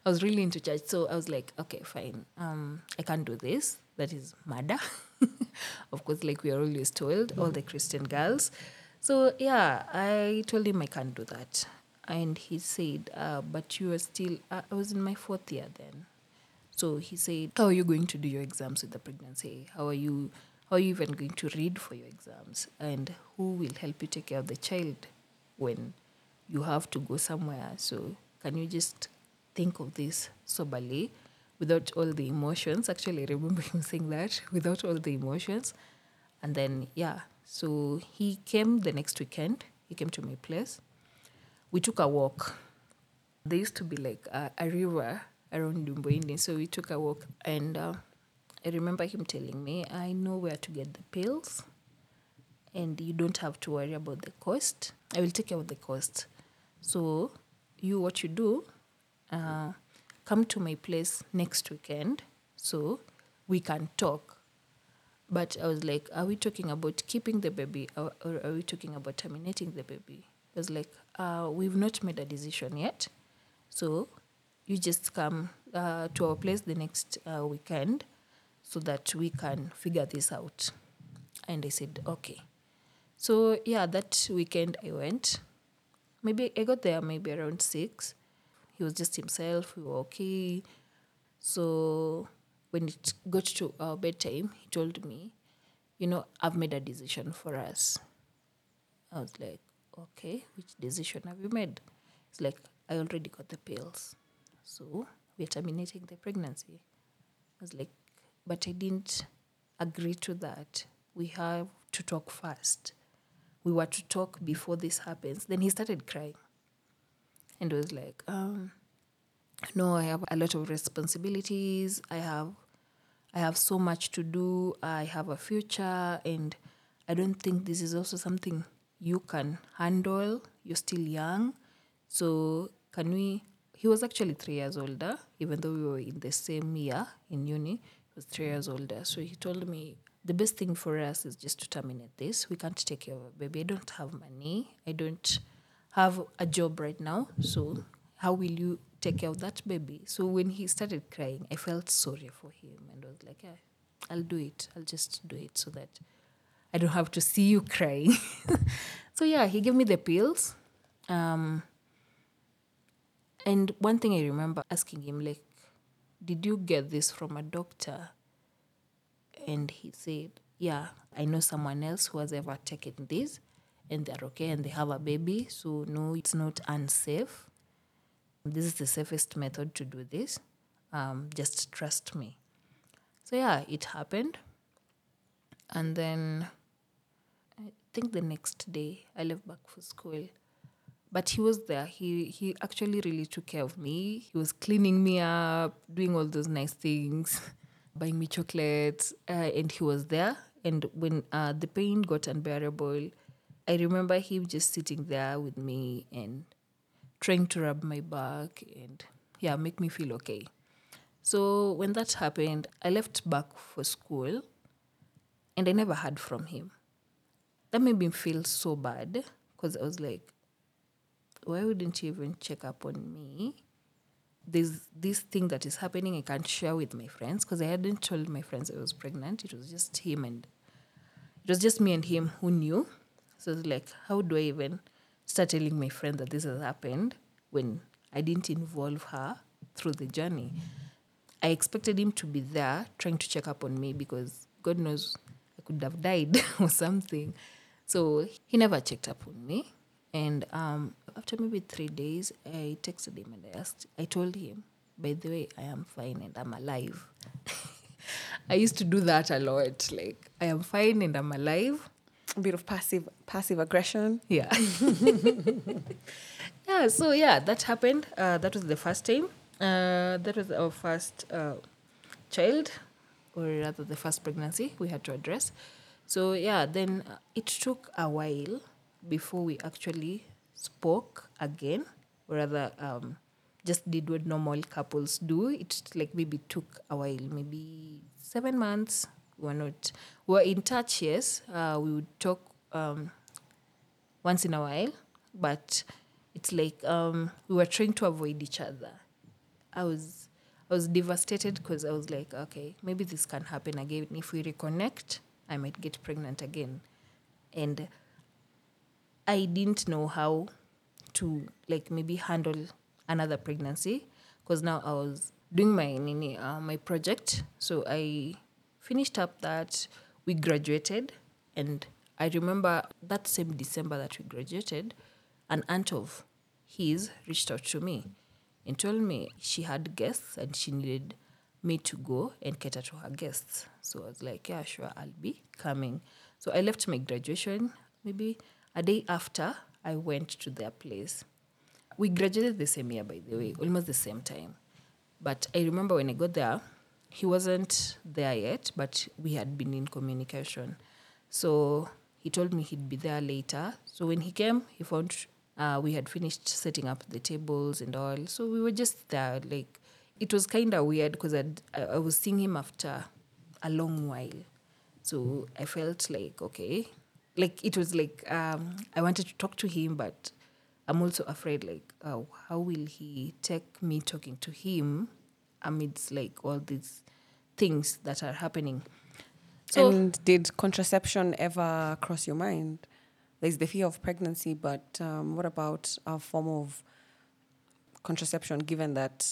I was really into church. So I was like, okay, fine. Um, I can't do this. That is murder. (laughs) of course, like we are always told, all the Christian girls. So yeah, I told him I can't do that. And he said, uh, but you are still, uh, I was in my fourth year then. So he said, How are you going to do your exams with the pregnancy? How are you how are you even going to read for your exams? And who will help you take care of the child when you have to go somewhere? So can you just think of this soberly without all the emotions? Actually I remember (laughs) him saying that, without all the emotions. And then yeah. So he came the next weekend. He came to my place. We took a walk there used to be like a, a river around Dumboini, so we took a walk, and uh, I remember him telling me, "I know where to get the pills, and you don't have to worry about the cost. I will take care of the cost. So, you what you do, uh, come to my place next weekend, so we can talk." But I was like, are we talking about keeping the baby or, or are we talking about terminating the baby? I was like, uh, we've not made a decision yet. So you just come uh, to our place the next uh, weekend so that we can figure this out. And I said, okay. So yeah, that weekend I went. Maybe I got there maybe around six. He was just himself. We were okay. So when it got to our bedtime, he told me, you know, I've made a decision for us. I was like, okay, which decision have you made? It's like, I already got the pills. So we're terminating the pregnancy. I was like, but I didn't agree to that. We have to talk first. We were to talk before this happens. Then he started crying and was like, um, no, I have a lot of responsibilities. I have I have so much to do. I have a future and I don't think this is also something you can handle. You're still young. So can we he was actually three years older, even though we were in the same year in uni. Was three years older. So he told me the best thing for us is just to terminate this. We can't take care of a baby. I don't have money. I don't have a job right now. So how will you take care of that baby? So when he started crying, I felt sorry for him and was like, yeah, I'll do it. I'll just do it so that I don't have to see you crying. (laughs) so yeah, he gave me the pills. Um, and one thing I remember asking him, like, did you get this from a doctor? And he said, yeah, I know someone else who has ever taken this and they're okay and they have a baby. So, no, it's not unsafe. This is the safest method to do this. Um, just trust me. So, yeah, it happened. And then I think the next day I left back for school. But he was there. He he actually really took care of me. He was cleaning me up, doing all those nice things, (laughs) buying me chocolates, uh, and he was there. And when uh, the pain got unbearable, I remember him just sitting there with me and trying to rub my back and yeah, make me feel okay. So when that happened, I left back for school and I never heard from him. That made me feel so bad because I was like, why wouldn't you even check up on me? There's this thing that is happening I can't share with my friends because I hadn't told my friends I was pregnant. It was just him and it was just me and him who knew. So it's like, how do I even start telling my friend that this has happened when I didn't involve her through the journey? I expected him to be there trying to check up on me because God knows I could have died (laughs) or something. So he never checked up on me. And um, after maybe three days, I texted him and I asked, I told him, by the way, I am fine and I'm alive. (laughs) I used to do that a lot. Like, I am fine and I'm alive. A bit of passive passive aggression. Yeah. (laughs) yeah, so yeah, that happened. Uh, that was the first time. Uh, that was our first uh, child, or rather the first pregnancy we had to address. So yeah, then it took a while before we actually spoke again, or rather um, just did what normal couples do. It like maybe took a while, maybe seven months. We were not, we were in touch, yes. Uh, we would talk um, once in a while, but it's like um, we were trying to avoid each other. I was I was devastated because I was like, okay, maybe this can happen again. If we reconnect, I might get pregnant again, and I didn't know how to like maybe handle another pregnancy because now I was doing my uh, my project. So I finished up that. We graduated, and I remember that same December that we graduated, an aunt of his reached out to me and told me she had guests and she needed me to go and cater to her guests. So I was like, yeah, sure, I'll be coming. So I left my graduation maybe a day after I went to their place. We graduated the same year, by the way, almost the same time. But I remember when I got there, he wasn't there yet, but we had been in communication. So he told me he'd be there later. So when he came, he found uh, we had finished setting up the tables and all. So we were just there. Like it was kind of weird because I, I was seeing him after a long while. So I felt like okay, like it was like um, I wanted to talk to him, but I'm also afraid like oh, how will he take me talking to him amidst like all these things that are happening. So and did contraception ever cross your mind? There's the fear of pregnancy, but um, what about a form of contraception, given that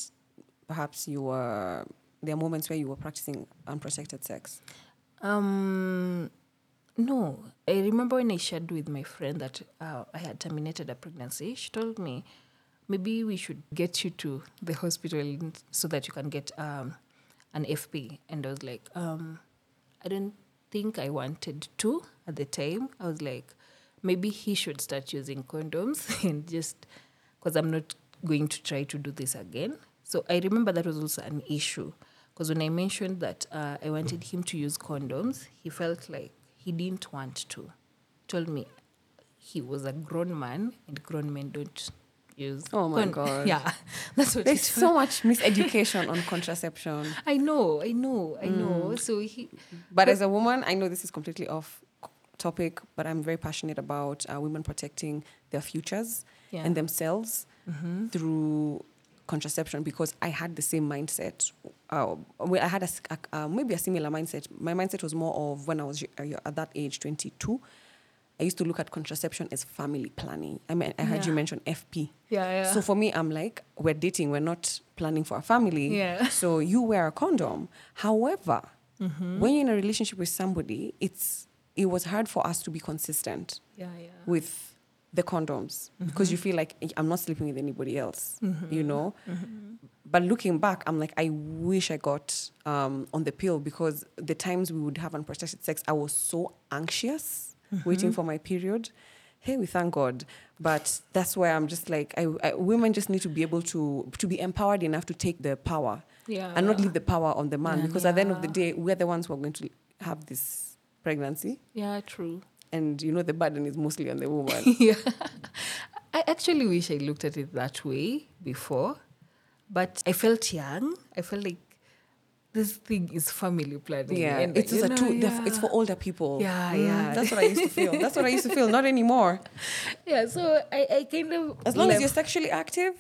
perhaps you were, there are moments where you were practicing unprotected sex? Um, no, I remember when I shared with my friend that uh, I had terminated a pregnancy. She told me maybe we should get you to the hospital so that you can get um, an FP. And I was like, um, I don't think I wanted to at the time. I was like, maybe he should start using condoms (laughs) and just because I'm not going to try to do this again. So I remember that was also an issue because when I mentioned that uh, I wanted him to use condoms, he felt like he didn't want to. Told me he was a grown man and grown men don't use. Oh my God. (laughs) Yeah, that's what. There's he so much (laughs) miseducation on contraception. I know, I know, I know. So he, But as a woman, I know this is completely off topic, but I'm very passionate about uh, women protecting their futures Yeah. and themselves through contraception because I had the same mindset. Uh, I had a, a- uh, maybe a similar mindset. My mindset was more of when I was uh, at that age, 22. I used to look at contraception as family planning. I mean, I heard you Yeah. mention FP. Yeah, yeah. So for me, I'm like, we're dating, we're not planning for a family. Yeah. (laughs) So you wear a condom. However, Mm-hmm. when you're in a relationship with somebody, it's it was hard for us to be consistent yeah, yeah. with the condoms because you feel like "Eh, I'm not sleeping with anybody else, you know. But looking back, I'm like, I wish I got um, on the pill because the times we would have unprotected sex, I was so anxious waiting for my period. Hey, we thank God, but that's why I'm just like, I, I, women just need to be able to to be empowered enough to take the power Yeah. and not leave the power on the man Man, because at the end of the day, we're the ones who are going to have this pregnancy, Yeah, true. And you know the burden is mostly on the woman. (laughs) yeah. I actually wish I looked at it that way before, but I felt young. I felt like this thing is family planning. Yeah, and, it's a know, two. yeah. It's for older people. Yeah, Mm, yeah. That's what I used to feel. That's what I used to feel. Not anymore. (laughs) Yeah, so I, I kind of As long as you're sexually active,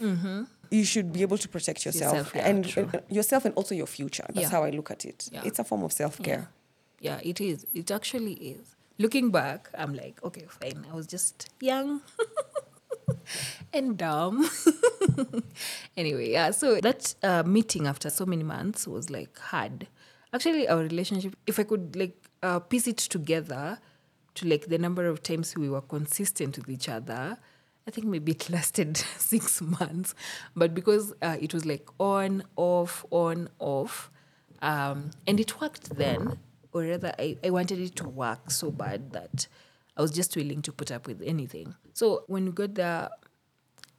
you should be able to protect yourself, Yourself, yeah, and yourself, and also your future. That's Yeah. how I look at it. It's a form of self care. Yeah, it is. It actually is. Looking back, I'm like, okay, fine. I was just young (laughs) and dumb. (laughs) anyway, yeah. So that uh, meeting after so many months was like hard. Actually, our relationship, if I could like uh, piece it together to like the number of times we were consistent with each other, I think maybe it (laughs) lasted six months. But because uh, it was like on, off, on, off, um, and it worked then, or rather, I, I wanted it to work so bad that I was just willing to put up with anything. So when we got there,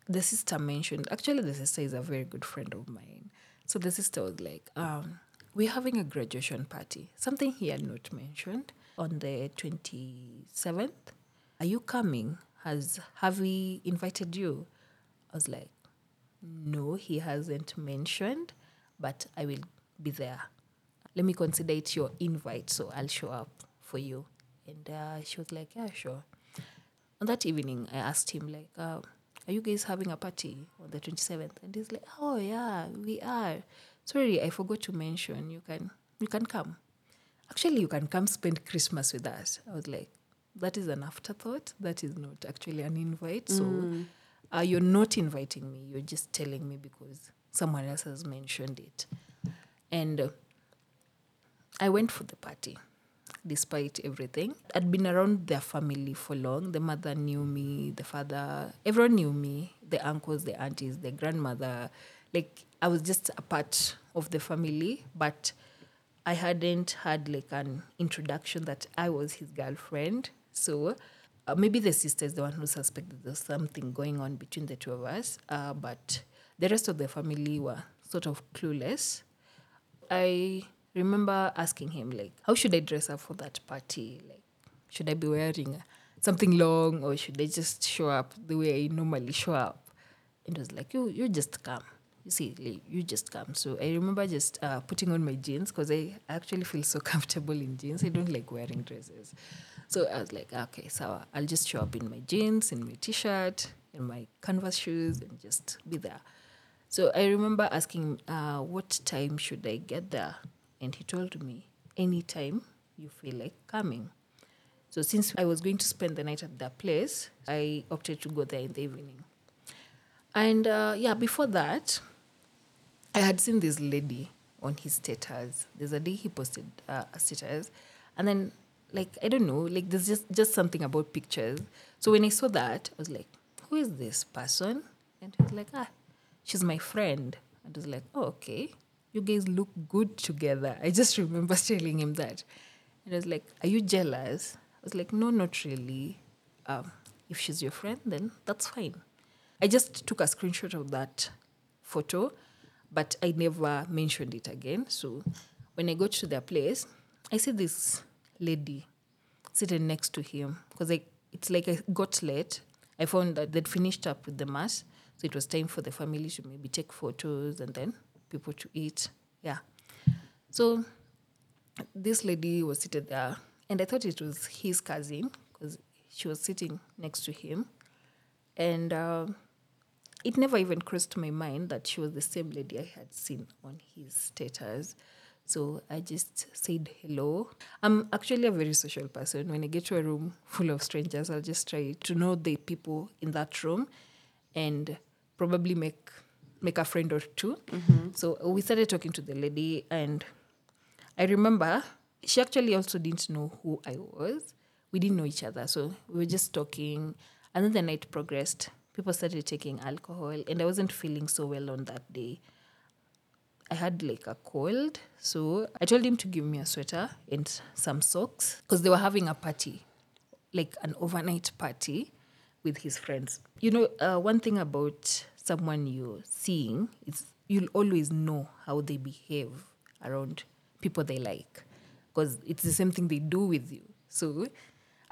the sister mentioned, actually, the sister is a very good friend of mine. So the sister was like, um, We're having a graduation party, something he had not mentioned on the 27th. Are you coming? Has have we invited you? I was like, No, he hasn't mentioned, but I will be there. Let me consider it your invite, so I'll show up for you. And uh, she was like, Yeah, sure. On that evening, I asked him, like, uh, are you guys having a party on the 27th? And he's like, oh, yeah, we are. Sorry, I forgot to mention, you can, you can come. Actually, you can come spend Christmas with us. I was like, that is an afterthought. That is not actually an invite. So uh, you're not inviting me. You're just telling me because someone else has mentioned it. And uh, I went for the party despite everything. I'd been around their family for long. The mother knew me, the father, everyone knew me, the uncles, the aunties, the grandmother. Like I was just a part of the family, but I hadn't had like an introduction that I was his girlfriend. So uh, maybe the sister is the one who suspected there's something going on between the two of us, uh, but the rest of the family were sort of clueless. I remember asking him like, "How should I dress up for that party? Like, should I be wearing something long or should I just show up the way I normally show up?" And he was like, "You, you just come. You see, like, you just come." So I remember just uh, putting on my jeans because I actually feel so (laughs) comfortable in jeans. I don't like wearing dresses. So I was like, "Okay, so I'll just show up in my jeans, in my t-shirt, in my canvas shoes, and just be there." So I remember asking, uh, what time should I get there? And he told me, anytime you feel like coming. So since I was going to spend the night at that place, I opted to go there in the evening. And uh, yeah, before that, I had seen this lady on his status. There's a day he posted uh, a status, and then like I don't know, like there's just just something about pictures. So when I saw that, I was like, "Who is this person?" And he was like, "Ah, she's my friend." And I was like, "Oh, okay. You guys look good together." I just remember (laughs) telling him that, and I was like, "Are you jealous?" I was like, "No, not really. Um, if she's your friend, then that's fine." I just took a screenshot of that photo, but I never mentioned it again. So when I got to their place, I see this lady sitting next to him because it's like I got late. I found that they'd finished up with the mass, so it was time for the family to maybe take photos and then people to eat. Yeah. So this lady was seated there, and I thought it was his cousin because she was sitting next to him. And uh, it never even crossed my mind that she was the same lady I had seen on his status. So I just said hello. I'm actually a very social person. When I get to a room full of strangers, I'll just try to know the people in that room and probably make make a friend or 2 So we started talking to the lady and I remember she actually also didn't know who I was. We didn't know each other. So we were just talking. And then the night progressed. People started taking alcohol, and I wasn't feeling so well on that day. I had like a cold. So I told him to give me a sweater and some socks because they were having a party, like an overnight party with his friends. You know, uh, one thing about someone you're seeing is you'll always know how they behave around people they like because it's the same thing they do with you. So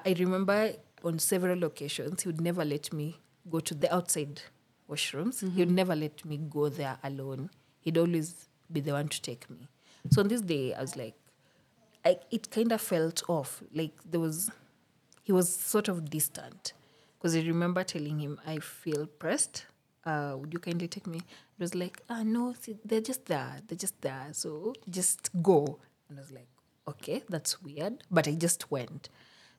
I remember on several occasions, he would never let me go to the outside washrooms. He would mm-hmm. never let me go there alone. He'd always be the one to take me. So on this day, I was like, I, it kind of felt off. Like there was, he was sort of distant. Because I remember telling him, I feel pressed. Uh, would you kindly take me? It was like, ah, no, see, they're just there. They're just there. So just go. And I was like, okay, that's weird. But I just went.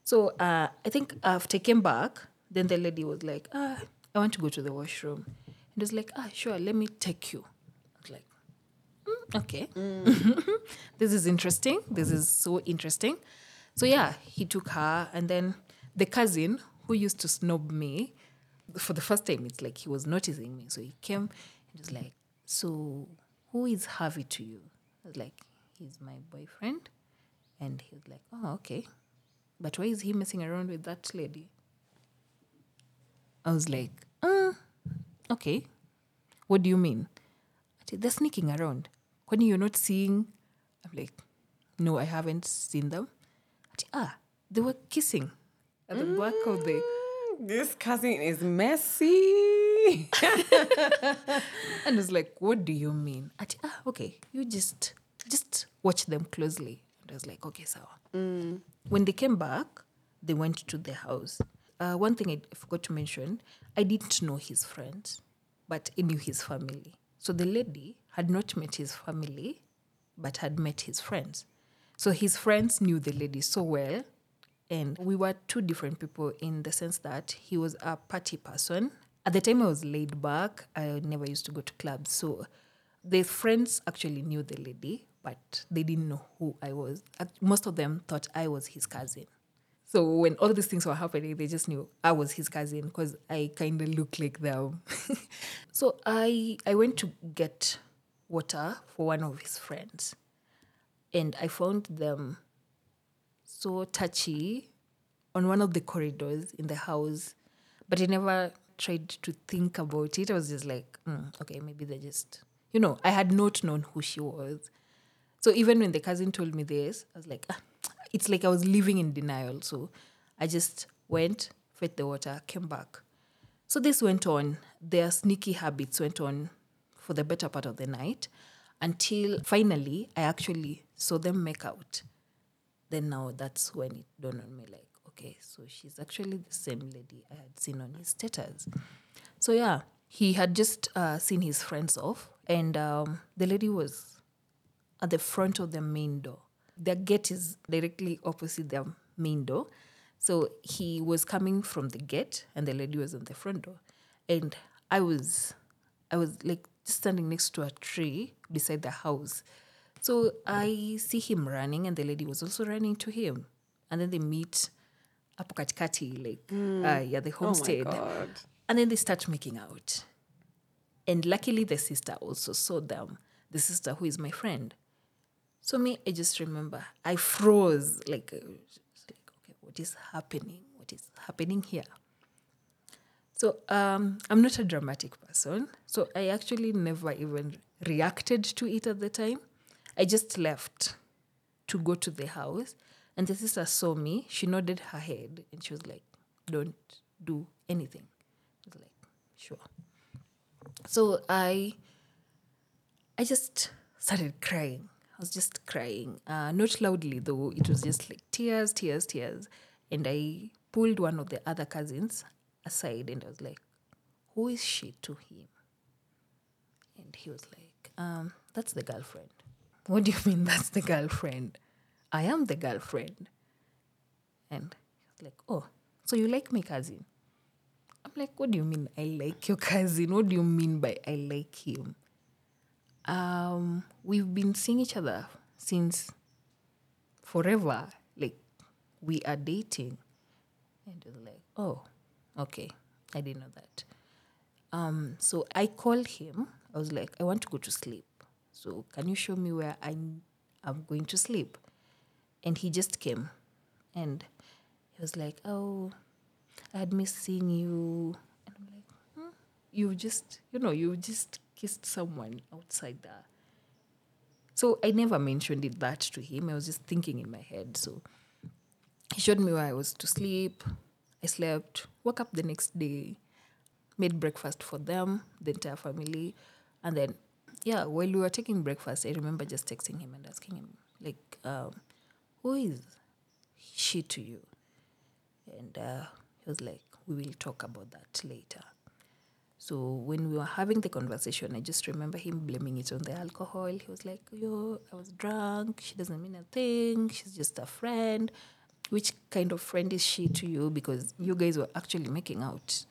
So uh, I think after I came back, then the lady was like, ah, I want to go to the washroom. And it was like, ah, sure, let me take you. I was like, "Mm, okay. (laughs) this is interesting. This is so interesting. So yeah, he took her, and then the cousin who used to snob me for the first time, it's like he was noticing me. So he came and was like, So who is Harvey to you? I was like, He's my boyfriend. And he was like, Oh, okay. But why is he messing around with that lady? I was like, uh, okay. What do you mean? They're sneaking around. When you're not seeing, I'm like, no, I haven't seen them. Ah, they were kissing at the back of the. This cousin is messy. (laughs) And I was like, what do you mean? Ati, ah, okay, you just just watch them closely. And I was like, okay, so. When they came back, they went to the house. Uh, one thing I forgot to mention, I didn't know his friends, but I knew his family. So the lady had not met his family, but had met his friends. So his friends knew the lady so well. And we were two different people in the sense that he was a party person. At the time I was laid back, I never used to go to clubs. So the friends actually knew the lady, but they didn't know who I was. Most of them thought I was his cousin. So when all these things were happening, they just knew I was his cousin because I kind of look like them. (laughs) so I I went to get water for one of his friends, and I found them so touchy on one of the corridors in the house, but I never tried to think about it. I was just like, "Mm, okay, maybe they're just, you know, I had not known who she was. So even when the cousin told me this, I was like, ah, it's like I was living in denial. So I just went, fed the water, came back. So this went on. Their sneaky habits went on for the better part of the night until finally I actually saw them make out. Then now that's when it dawned on me like, okay, so she's actually the same lady I had seen on his status. So yeah, he had just uh, seen his friends off, and um, the lady was at the front of the main door. Their gate is directly opposite their main door. So he was coming from the gate and the lady was on the front door. And I was I was like standing next to a tree beside the house. So I see him running and the lady was also running to him. And then they meet hapo katikati like uh, yeah the homestead. God. And then they start making out. And luckily, the sister also saw them, the sister who is my friend. So, me, I just remember I froze like, uh, like okay, what is happening? What is happening here? So, um, I'm not a dramatic person. So, I actually never even reacted to it at the time. I just left to go to the house. And the sister saw me. She nodded her head and she was like, Don't do anything. I was like, Sure. So I I just started crying. I was just crying. Uh, not loudly though. It was just like tears, tears, tears. And I pulled one of the other cousins aside and I was like, Who is she to him? And he was like, um, That's the girlfriend. What do you mean that's the girlfriend? I am the girlfriend. And he was like, Oh, so you like my cousin? I'm like, What do you mean I like your cousin? What do you mean by I like him? Um, we've been seeing each other since forever. Like, we are dating. And he was like, Oh, okay. I didn't know that. Um, so I called him. I was like, I want to go to sleep. So can you show me where I'm, I'm going to sleep? And he just came and he was like, Oh, I had missed seeing you. And I'm like, hmm? You just, you know, you just kissed someone outside there. So I never mentioned it that to him. I was just thinking in my head. So he showed me where I was to sleep. I slept, woke up the next day, made breakfast for them, the entire family. And then, yeah, while we were taking breakfast, I remember just texting him and asking him, like, um, who is she to you? And uh, he was like, we will talk about that later. So when we were having the conversation, I just remember him blaming it on the alcohol. He was like, "Yo, I was drunk. She doesn't mean a thing. She's just a friend." Which kind of friend is she to you? Because you guys were actually making out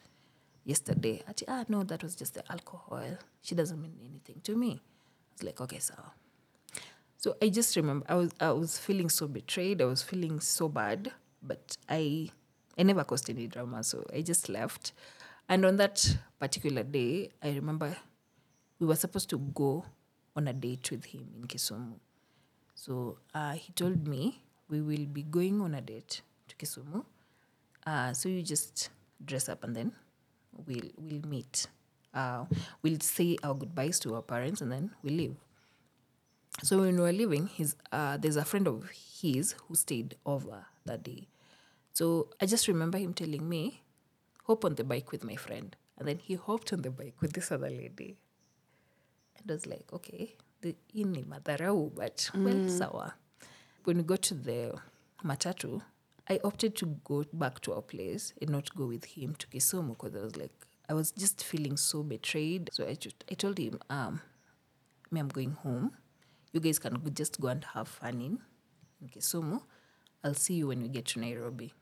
yesterday. Ati, ah, no, that was just the alcohol. She doesn't mean anything to me. I was like, okay, so. So I just remember I was I was feeling so betrayed. I was feeling so bad, but I I never caused any drama, so I just left. And on that particular day, I remember we were supposed to go on a date with him in Kisumu. So uh, he told me we will be going on a date to Kisumu. Uh, so you just dress up and then we'll we'll meet. Uh, we'll say our goodbyes to our parents and then we leave. So when we were leaving, his uh, there's a friend of his who stayed over that day. So I just remember him telling me, hop on the bike with my friend. And then he hopped on the bike with this other lady. And I was like, okay, the ini madharau, but well, sawa. When we got to the matatu, I opted to go back to our place and not go with him to Kisumu because I was like, I was just feeling so betrayed. So I just, I told him, um, me, I'm going home. You guys can just go and have fun in, in Kisumu. I'll see you when we get to Nairobi.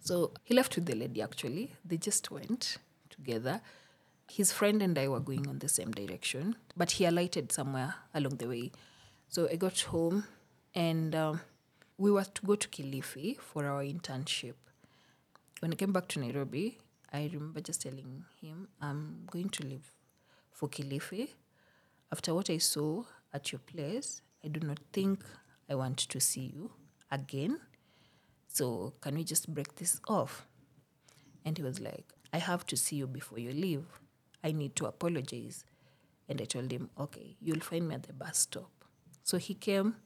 So he left with the lady actually. They just went together. His friend and I were going on the same direction, but he alighted somewhere along the way. So I got home and um, we were to go to Kilifi for our internship. When I came back to Nairobi, I remember just telling him, I'm going to leave for Kilifi. After what I saw at your place, I do not think I want to see you again. So can we just break this off? And he was like, I have to see you before you leave. I need to apologize. And I told him, okay, you'll find me at the bus stop. So he came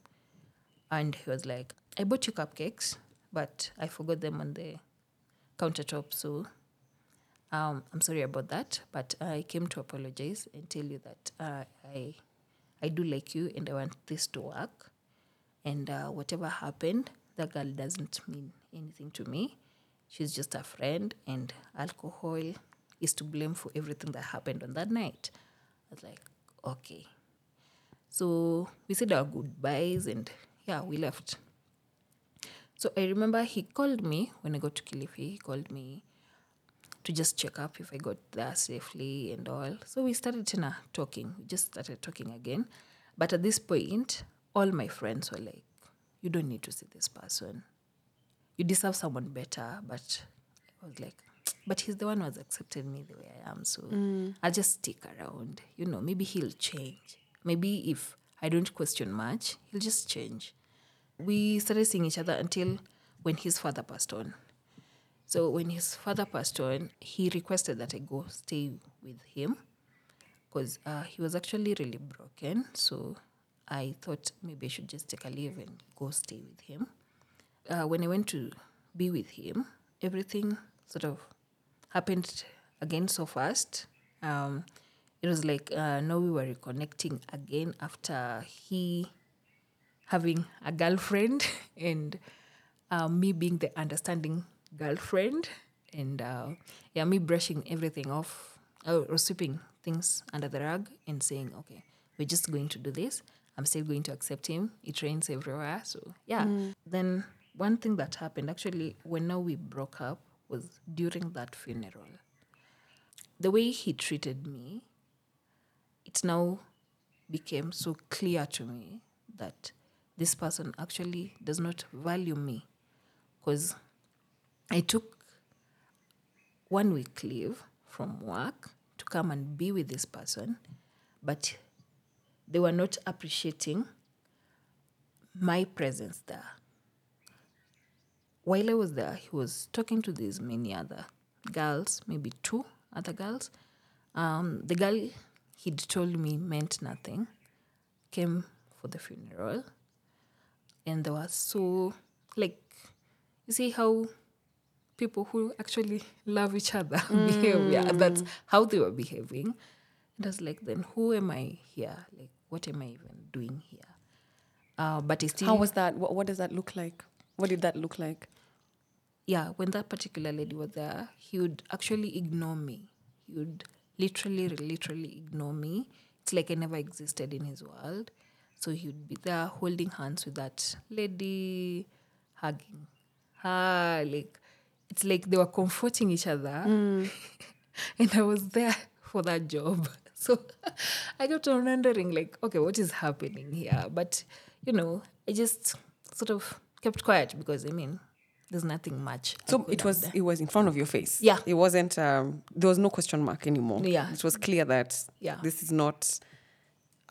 and he was like, I bought you cupcakes, but I forgot them on the countertop. So um, I'm sorry about that, but I came to apologize and tell you that uh, I, I do like you and I want this to work. And uh, whatever happened, that girl doesn't mean anything to me. She's just a friend, and alcohol is to blame for everything that happened on that night. I was like, okay. So we said our goodbyes, and yeah, we left. So I remember he called me when I got to Kilifi. He called me to just check up if I got there safely and all. So we started Tina talking. We just started talking again. But at this point, all my friends were like, You don't need to see this person. You deserve someone better. But I was like, But he's the one who has accepted me the way I am. So mm. I'll just stick around. You know, maybe he'll change. Maybe if I don't question much, he'll just change. We started seeing each other until when his father passed on. So when his father passed on, he requested that I go stay with him because uh, he was actually really broken. So I thought maybe I should just take a leave and go stay with him. Uh, when I went to be with him, everything sort of happened again so fast. Um, it was like uh, now we were reconnecting again after he having a girlfriend (laughs) and uh, me being the understanding girlfriend and uh, yeah, me brushing everything off or, or sweeping things under the rug and saying, okay, we're just going to do this. I'm still going to accept him. It rains everywhere. So, yeah. Then, one thing that happened actually, when now we broke up, was during that funeral. The way he treated me, it now became so clear to me that this person actually does not value me because I took one week leave from work to come and be with this person, but they were not appreciating my presence there. While I was there, he was talking to these many other girls, maybe two other girls. Um, the girl he'd told me meant nothing, came for the funeral, and they were so like, you see how people who actually love each other (laughs) behave. Yeah, that's how they were behaving. And I was like, then who am I here? Like, what am I even doing here? Uh, but I still, How was that? What, what does that look like? What did that look like? yeah, when that particular lady was there, he would actually ignore me. He would literally, literally ignore me. It's like I never existed in his world. So he would be there holding hands with that lady, hugging her. Like, it's like they were comforting each other. (laughs) and I was there for that job. (laughs) So (laughs) I got on wondering, like, okay, what is happening here? But, you know, I just sort of kept quiet because, I mean, there's nothing much. So it was it was in front of your face. Yeah. It wasn't um there was no question mark anymore. Yeah. It was clear that Yeah. this is not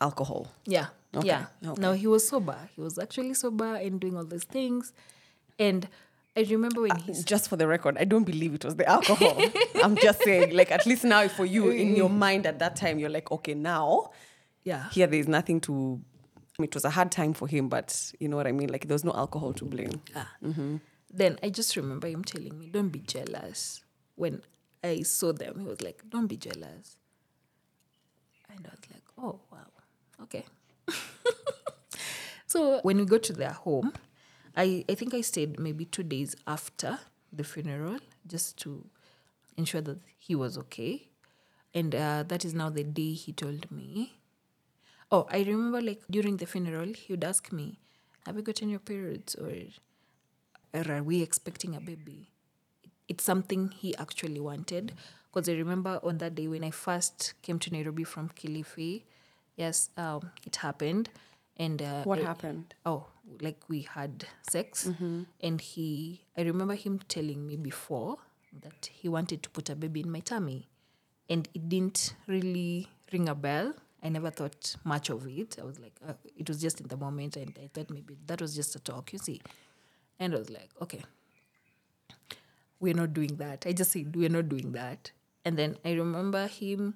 alcohol. Yeah. Okay, Yeah. okay. No, he was sober. He was actually sober and doing all these things. And I remember when uh, he Just for the record, I don't believe it was the alcohol. I'm just saying, like at least now for you in your (laughs) mind at that time, you're like, okay, now yeah. here there is nothing to it was a hard time for him, but you know what I mean? Like there was no alcohol to blame. Yeah. Then I just remember him telling me, "Don't be jealous." When I saw them, he was like, "Don't be jealous," and I was like, "Oh wow, okay." (laughs) so when we got to their home, I I think I stayed maybe two days after the funeral just to ensure that he was okay, and uh, that is now the day he told me. Oh, I remember like during the funeral, he would ask me, "Have you gotten your periods?" or or are we expecting a baby? It's something he actually wanted. Because I remember on that day when I first came to Nairobi from Kilifi, yes, um, it happened. And uh, What I- happened? Oh, like we had sex. And he, I remember him telling me before that he wanted to put a baby in my tummy. And it didn't really ring a bell. I never thought much of it. I was like, uh, it was just in the moment. And I thought maybe that was just a talk, you see. And I was like, okay, we're not doing that. I just said, we're not doing that. And then I remember him,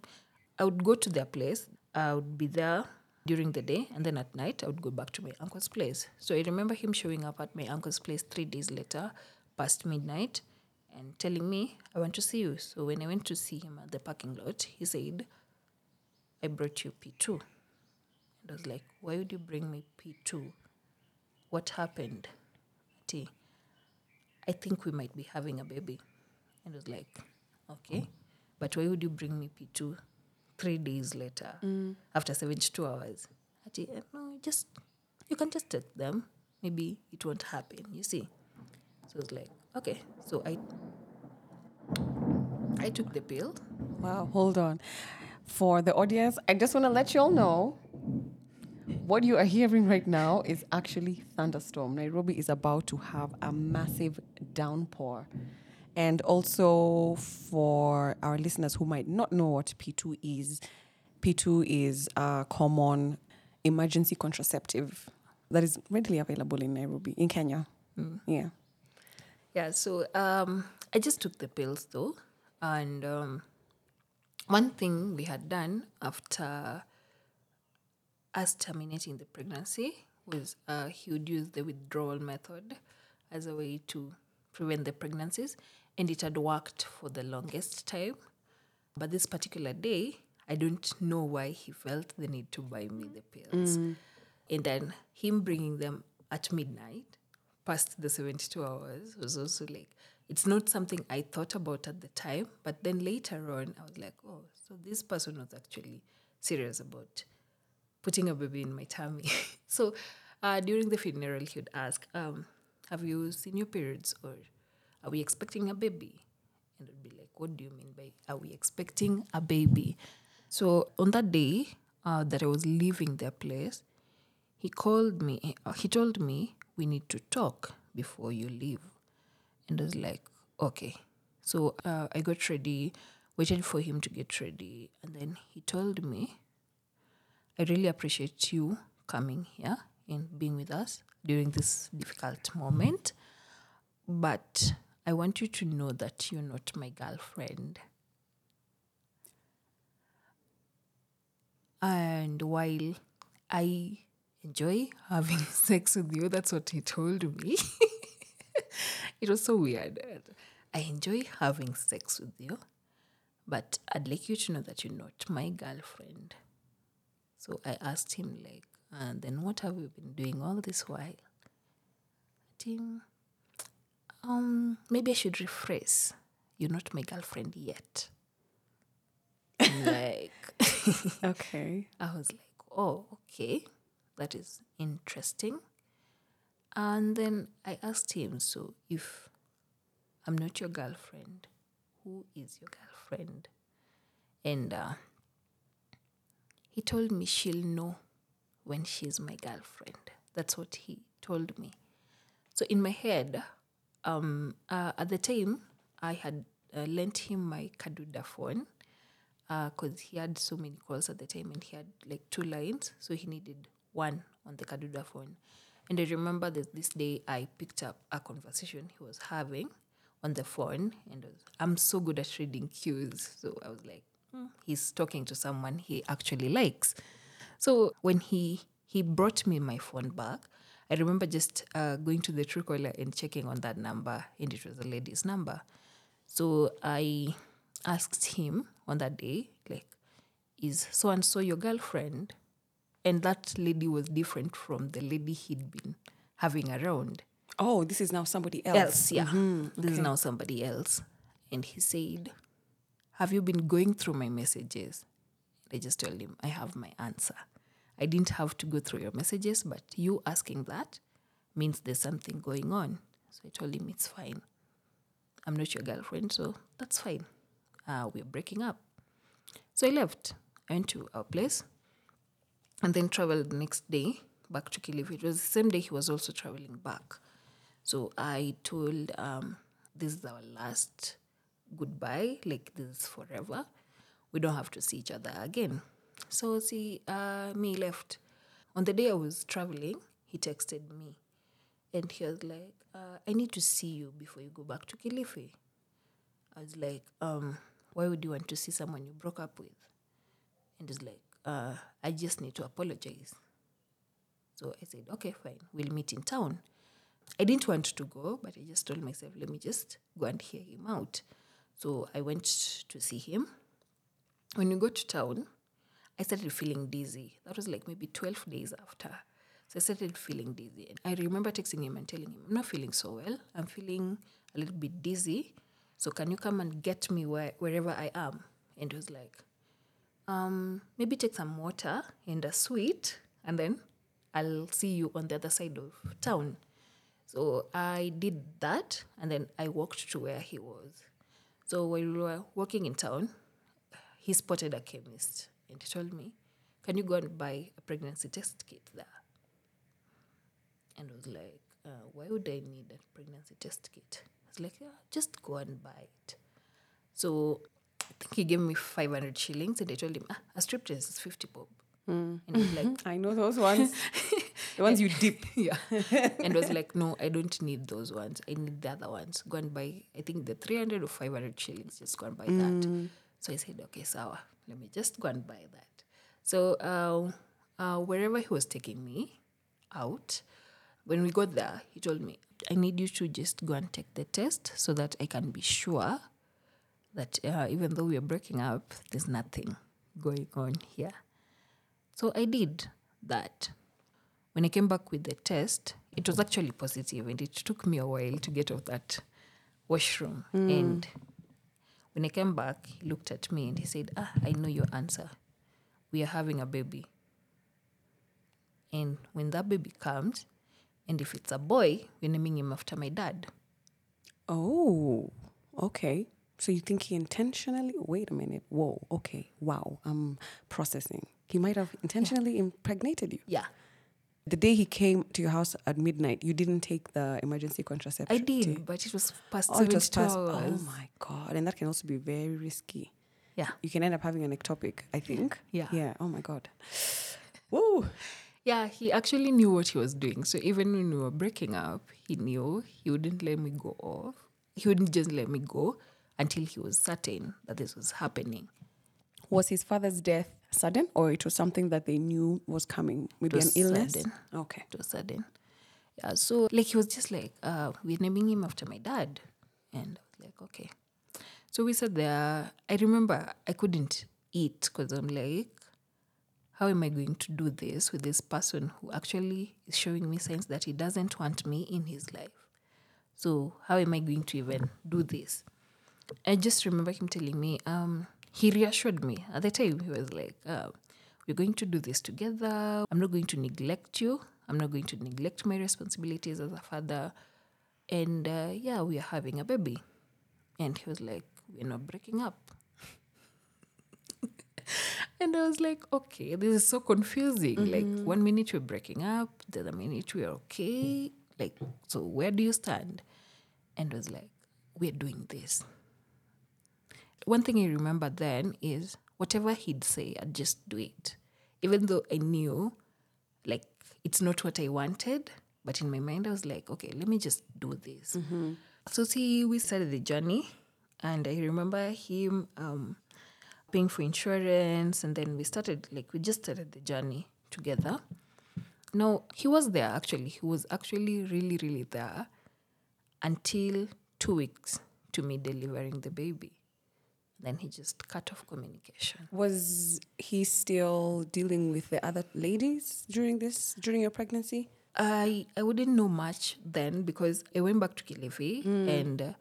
I would go to their place, I would be there during the day, and then at night, I would go back to my uncle's place. So I remember him showing up at my uncle's place three days later, past midnight, and telling me, I want to see you. So when I went to see him at the parking lot, he said, I brought you P2. And I was like, why would you bring me P2? What happened? T, I think we might be having a baby. And I was like, okay. But why would you bring me P2 three days later after 72 hours? "Eh, no, just, you can just take them. Maybe it won't happen, you see. So it's like, okay. So I, I took the pill. Wow, hold on. For the audience, I just want to let you all know what you are hearing right now is actually thunderstorm. Nairobi is about to have a massive downpour. And also for our listeners who might not know what P2 is, P2 is a common emergency contraceptive that is readily available in Nairobi, in Kenya. Yeah. Yeah, so um, I just took the pills though. And um, one thing we had done after us terminating the pregnancy was uh, he would use the withdrawal method as a way to prevent the pregnancies. And it had worked for the longest time. But this particular day, I don't know why he felt the need to buy me the pills. And then him bringing them at midnight, past the 72 hours, was also like, it's not something I thought about at the time, but then later on, I was like, oh, so this person was actually serious about putting a baby in my tummy. (laughs) so uh, during the funeral, he would ask, um, have you seen your periods or are we expecting a baby? And I'd be like, what do you mean by are we expecting a baby? So on that day uh, that I was leaving their place, he called me, uh, he told me, we need to talk before you leave. And I was like, okay. So uh, I got ready, waited for him to get ready. And then he told me, I really appreciate you coming here and being with us during this difficult moment. But I want you to know that you're not my girlfriend. And while I enjoy having (laughs) sex with you, that's what he told me. (laughs) it was so weird. I enjoy having sex with you, but I'd like you to know that you're not my girlfriend. So I asked him, like, and then what have you been doing all this while? I think, um, maybe I should rephrase. You're not my girlfriend yet. (laughs) like, (laughs) Okay. I was like, oh, okay, that is interesting. And then I asked him, so if I'm not your girlfriend, who is your girlfriend? And uh, he told me she'll know when she's my girlfriend. That's what he told me. So in my head, um, uh, at the time, I had uh, lent him my Kaduda phone because he had so many calls at the time and he had like two lines, so he needed one on the Kaduda phone. And I remember that this day I picked up a conversation he was having on the phone, and was, I'm so good at reading cues, so I was like, "Hmm, he's talking to someone he actually likes. So when he he brought me my phone back, I remember just uh, going to the Truecaller and checking on that number, and it was a lady's number. So I asked him on that day, like, is so and so your girlfriend? And that lady was different from the lady he'd been having around. Oh, this is now somebody else. Else, yeah. This is now somebody else. And he said, Have you been going through my messages? I just told him, I have my answer. I didn't have to go through your messages, but you asking that means there's something going on. So I told him, It's fine. I'm not your girlfriend, so that's fine. Uh, we're breaking up. So I left. I went to our place and then traveled the next day back to Kilifi. It was the same day he was also traveling back. So I told um, this is our last goodbye, like this is forever. We don't have to see each other again. So see, uh, me left. On the day I was traveling, he texted me, and he was like, uh, "I need to see you before you go back to Kilifi." I was like, um, "Why would you want to see someone you broke up with?" And he's like, uh, "I just need to apologize." So I said, okay, fine, we'll meet in town. I didn't want to go, but I just told myself, let me just go and hear him out. So I went to see him. When we got to town, I started feeling dizzy. That was like maybe 12 days after. So I started feeling dizzy. And I remember texting him and telling him, I'm not feeling so well. I'm feeling a little bit dizzy. So can you come and get me where, wherever I am? And he was like, um, maybe take some water and a sweet, and then I'll see you on the other side of town. So I did that, and then I walked to where he was. So while we were walking in town, he spotted a chemist, and he told me, "Can you go and buy a pregnancy test kit there?" And I was like, uh, "Why would I need a pregnancy test kit?" I was like, yeah, "Just go and buy it." So I think he gave me 500 shillings, and I told him, ah, "A strip test is 50 bob." And he's like, (laughs) I know those ones. the ones you dip. (laughs) yeah. and was like, no, I don't need those ones. I need the other ones. Go and buy, I think the 300 or 500 shillings. Just go and buy that. So I said, okay, sawa. Let me just go and buy that. So uh, uh, wherever he was taking me out, when we got there, he told me, I need you to just go and take the test so that I can be sure that uh, even though we are breaking up, there's nothing going on here. So I did that. When I came back with the test, it was actually positive and it took me a while to get off that washroom. And when I came back, he looked at me and he said, Ah, I know your answer. We are having a baby. And when that baby comes, and if it's a boy, we're naming him after my dad. Oh, okay. So you think he intentionally? Wait a minute. Whoa. Okay. Wow. I'm processing. He might have intentionally impregnated you. Yeah, The day he came to your house at midnight, you didn't take the emergency contraception. I did, but it was past Oh, it was 72 past. Oh my god! And that can also be very risky. Yeah. You can end up having an ectopic. I think. Yeah. Yeah. Oh my god. Woo. Yeah, he actually knew what he was doing. So even when we were breaking up, he knew he wouldn't let me go off. He wouldn't just let me go until he was certain that this was happening. Was his father's death sudden, or it was something that they knew was coming? Maybe an illness. sudden. Okay. It was sudden. Yeah, so like he was just like, uh, we're naming him after my dad. And I was like, okay. So we sat there. I remember I couldn't eat because I'm like, how am I going to do this with this person who actually is showing me signs that he doesn't want me in his life? So how am I going to even do this? I just remember him telling me, um, he reassured me. At the time, he was like, uh, we're going to do this together. I'm not going to neglect you. I'm not going to neglect my responsibilities as a father. And uh, yeah, we are having a baby. And he was like, we're not breaking up. (laughs) and I was like, okay, this is so confusing. Like, one minute we're breaking up, the other minute we're okay. Like, so where do you stand? And I was like, we're doing this. One thing I remember then is whatever he'd say, I'd just do it. Even though I knew, like, it's not what I wanted, but in my mind, I was like, okay, let me just do this. So, see, we started the journey, and I remember him um, paying for insurance, and then we started, like, we just started the journey together. No, he was there actually. He was actually really, really there until two weeks to me delivering the baby. Then he just cut off communication. Was he still dealing with the other ladies during this during your pregnancy? I I wouldn't know much then because I went back to Kilifi and uh,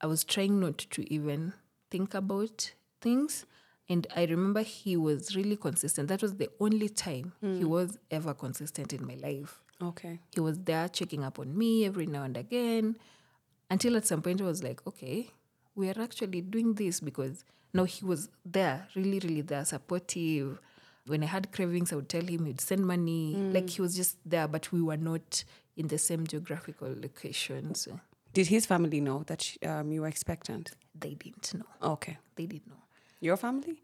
I was trying not to even think about things. And I remember he was really consistent. That was the only time he was ever consistent in my life. Okay. He was there checking up on me every now and again until at some point I was like, okay, we are actually doing this because now he was there, really, really there, supportive. When I had cravings, I would tell him he'd send money. Like he was just there, but we were not in the same geographical locations. Did his family know that sh um, you were expectant? They didn't know. Okay. They didn't know. Your family?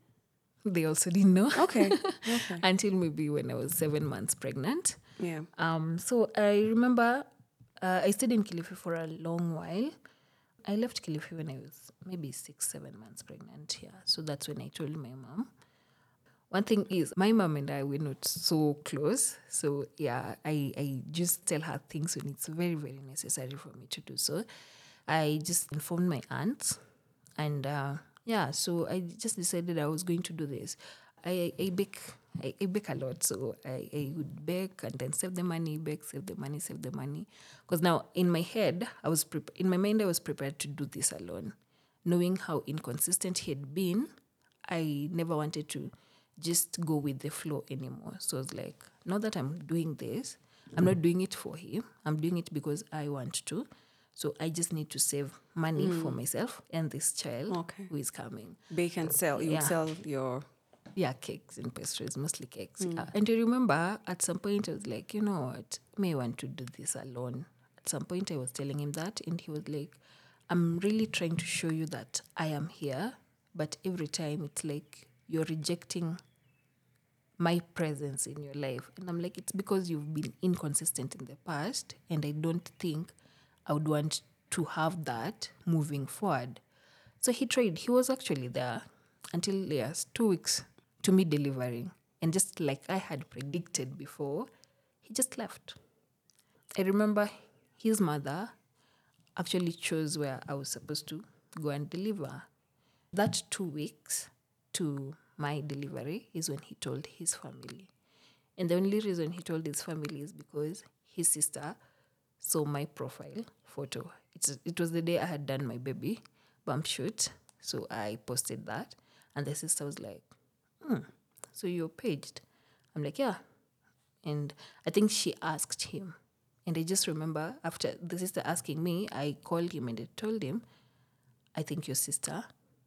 They also didn't know. Okay. (laughs) okay. Until maybe when I was seven months pregnant. Yeah. Um, so I remember uh, I stayed in Kilifi for a long while. I left Kilifi when I was maybe six, seven months pregnant. Yeah, so that's when I told my mom. One thing is, my mom and I were not so close. So yeah, I, I just tell her things when it's very, very necessary for me to do so. I just informed my aunt, and uh, yeah, so I just decided I was going to do this. I, I bake I, I bake a lot, so I, I would bake and then save the money, bake, save the money, save the money. Because now in my head, I was prep- in my mind, I was prepared to do this alone, knowing how inconsistent he had been. I never wanted to just go with the flow anymore. So I was like, now that I'm doing this, I'm not doing it for him. I'm doing it because I want to. So I just need to save money for mm. myself and this child Okay. who is coming Bake and sell. You Yeah. sell your. Yeah, cakes and pastries, mostly cakes. Yeah. And I remember at some point I was like, you know what, may want to do this alone. At some point I was telling him that, and he was like, I'm really trying to show you that I am here, but every time it's like you're rejecting my presence in your life. And I'm like, it's because you've been inconsistent in the past, and I don't think I would want to have that moving forward. So he tried. He was actually there until yes, two weeks to me delivering. And just like I had predicted before, he just left. I remember his mother actually chose where I was supposed to go and deliver. That two weeks to my delivery is when he told his family. And the only reason he told his family is because his sister saw my profile photo it's, it was the day I had done my baby bump shoot. So I posted that. And the sister was like, hmm, so you're paged? I'm like, yeah. And I think she asked him. And I just remember after the sister asking me, I called him and I told him, I think your sister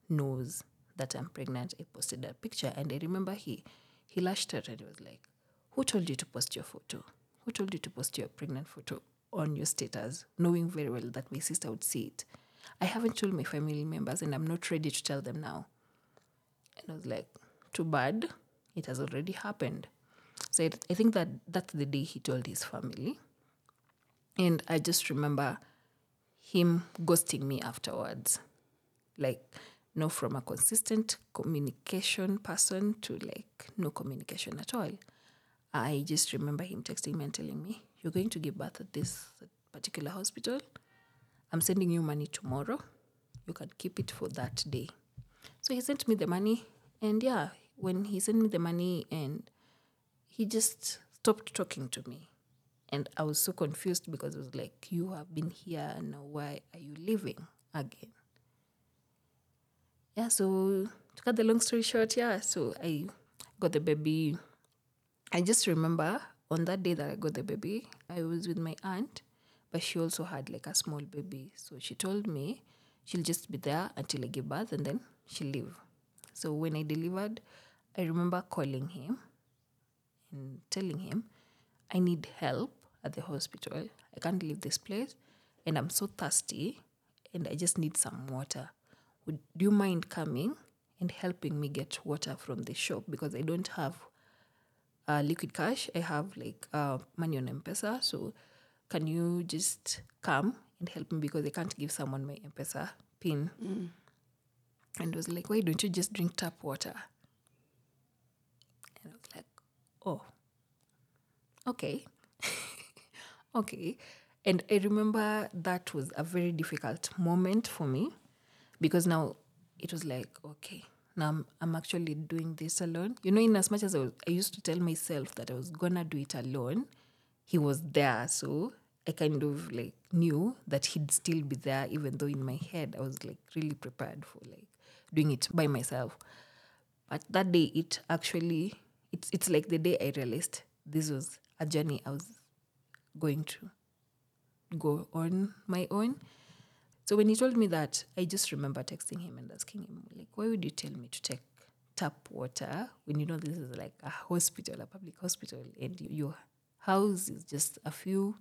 knows that I'm pregnant. I posted that picture. And I remember he he lashed out and he was like, Who told you to post your photo? Who told you to post your pregnant photo on your status, knowing very well that my sister would see it? I haven't told my family members and I'm not ready to tell them now. And I was like, Too bad. It has already happened. So I, I think that that's the day he told his family. And I just remember him ghosting me afterwards. Like, no, from a consistent communication person to like no communication at all. I just remember him texting me and telling me, You're going to give birth at this particular hospital. I'm sending you money tomorrow. You can keep it for that day. So he sent me the money. And yeah, when he sent me the money and he just stopped talking to me. And I was so confused because it was like, you have been here, now why are you leaving again? Yeah, so to cut the long story short, yeah, so I got the baby. I just remember on that day that I got the baby, I was with my aunt, but she also had like a small baby. So she told me she'll just be there until I give birth and then she'll leave. So when I delivered, I remember calling him and telling him, I need help at the hospital. I can't leave this place and I'm so thirsty and I just need some water. Would do you mind coming and helping me get water from the shop because I don't have uh, liquid cash. I have like uh, money on M-Pesa. So can you just come and help me because I can't give someone my M-Pesa pin. And I was like, why don't you just drink tap water? And I was like, oh, okay. (laughs) okay. And I remember that was a very difficult moment for me because now it was like, okay, now I'm, I'm actually doing this alone. You know, in as much as I, was, I used to tell myself that I was gonna do it alone, he was there. So I kind of like knew that he'd still be there, even though in my head I was like really prepared for like doing it by myself. But that day, it actually, it's, it's like the day I realized this was a journey I was going to go on my own. So when he told me that, I just remember texting him and asking him, like, why would you tell me to take tap water when you know this is like a hospital, a public hospital, and your house is just a few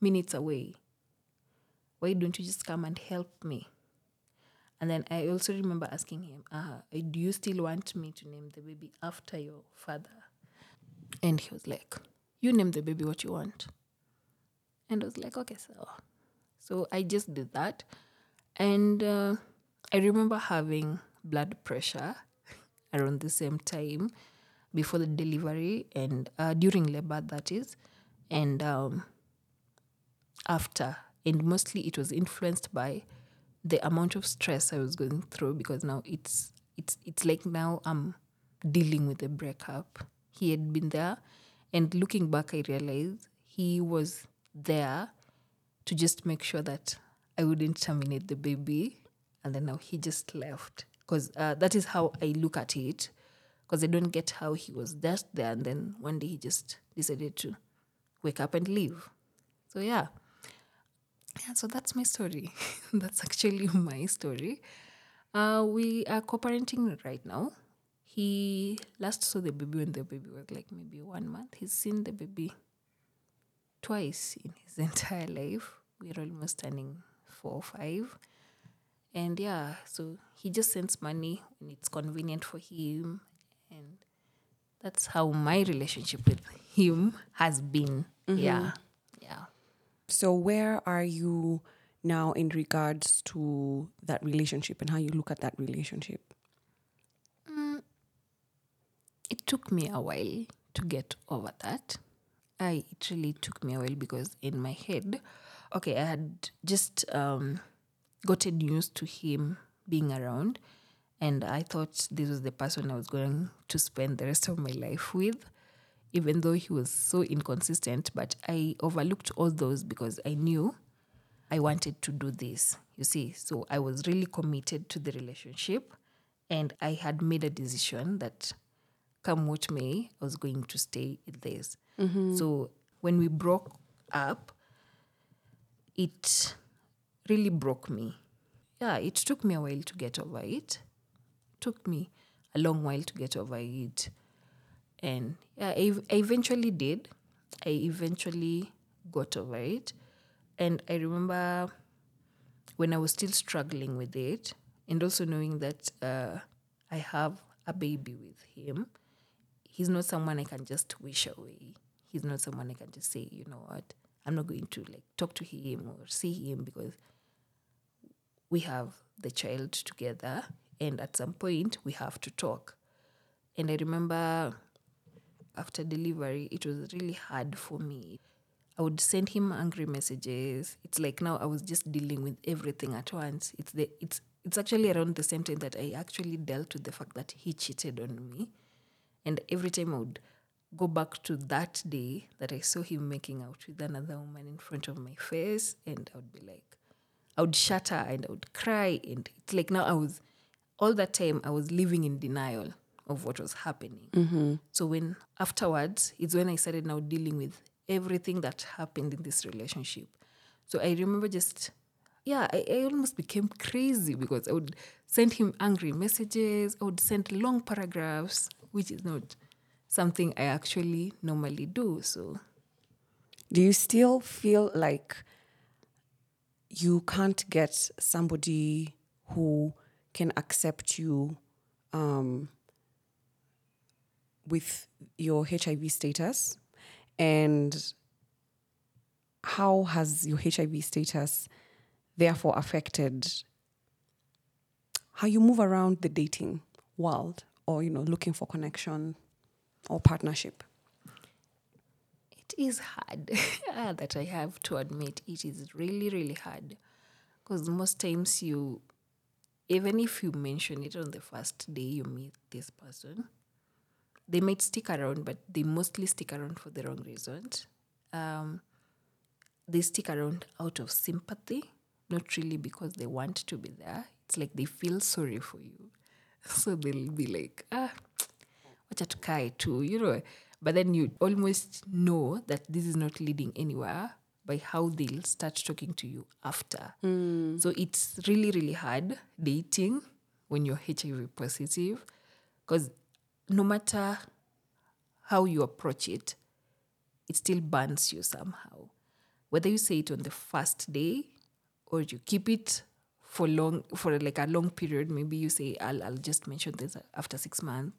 minutes away? Why don't you just come and help me? And then I also remember asking him, uh, do you still want me to name the baby after your father? And he was like, you name the baby what you want. And I was like, okay, so. So I just did that. And uh, I remember having blood pressure (laughs) around the same time before the delivery and uh, during labor, that is. And um, after. And mostly it was influenced by the amount of stress I was going through because now it's it's it's like now I'm dealing with a breakup. He had been there and looking back I realized he was there to just make sure that I wouldn't terminate the baby and then now he just left because uh, that is how I look at it because I don't get how he was just there and then one day he just decided to wake up and leave. So yeah. Yeah, so that's my story. (laughs) that's actually (laughs) my story. Uh, we are co-parenting right now. He last saw the baby when the baby was like maybe one month. He's seen the baby twice in his (laughs) entire life. We're almost turning four or five. And yeah, so he just sends money when it's convenient for him. And that's how my relationship with him has been. Mm-hmm. Yeah. Yeah. So, where are you now in regards to that relationship and how you look at that relationship? it took me a while to get over that. I it really took me a while because in my head, okay, I had just um, gotten used to him being around, and I thought this was the person I was going to spend the rest of my life with, even though he was so inconsistent. But I overlooked all those because I knew I wanted to do this. You see, so I was really committed to the relationship and I had made a decision that come what may, I was going to stay in this. So when we broke up, it really broke me. Yeah, it took me a while to get over it. Took me a long while to get over it. And yeah, I, I eventually did. I eventually got over it. And I remember when I was still struggling with it, and also knowing that uh, I have a baby with him, he's not someone I can just wish away. He's not someone I can just say, you know what, I'm not going to like talk to him or see him because we have the child together, and at some point we have to talk. And I remember after delivery, it was really hard for me. I would send him angry messages. It's like now I was just dealing with everything at once. It's the it's it's actually around the same time that I actually dealt with the fact that he cheated on me. And every time I would go back to that day that I saw him making out with another woman in front of my face, and I would be like, I would shatter and I would cry. And it's like now I was, all that time, I was living in denial of what was happening. Mm-hmm. So when afterwards, it's when I started now dealing with everything that happened in this relationship. So I remember just, yeah, I, I almost became crazy because I would send him angry messages, I would send long paragraphs, which is not something I actually normally do. So Do you still feel like you can't get somebody who can accept you um, with your HIV status? And how has your HIV status therefore affected how you move around the dating world or, you know, looking for connection or partnership? it is hard Ah, (laughs) that I have to admit. It is really, really hard because most times you, even if you mention it on the first day you meet this person, they might stick around, but they mostly stick around for the wrong reasons. Um, they stick around out of sympathy, not really because they want to be there. It's like they feel sorry for you. (laughs) So they'll be like, ah, wacha tukae tu, you know. But then you almost know that this is not leading anywhere by how they'll start talking to you after. So it's really, really hard dating when you're HIV positive because no matter how you approach it, it still burns you somehow. Whether you say it on the first day or you keep it for long for like a long period, maybe you say I'll I'll just mention this after six months.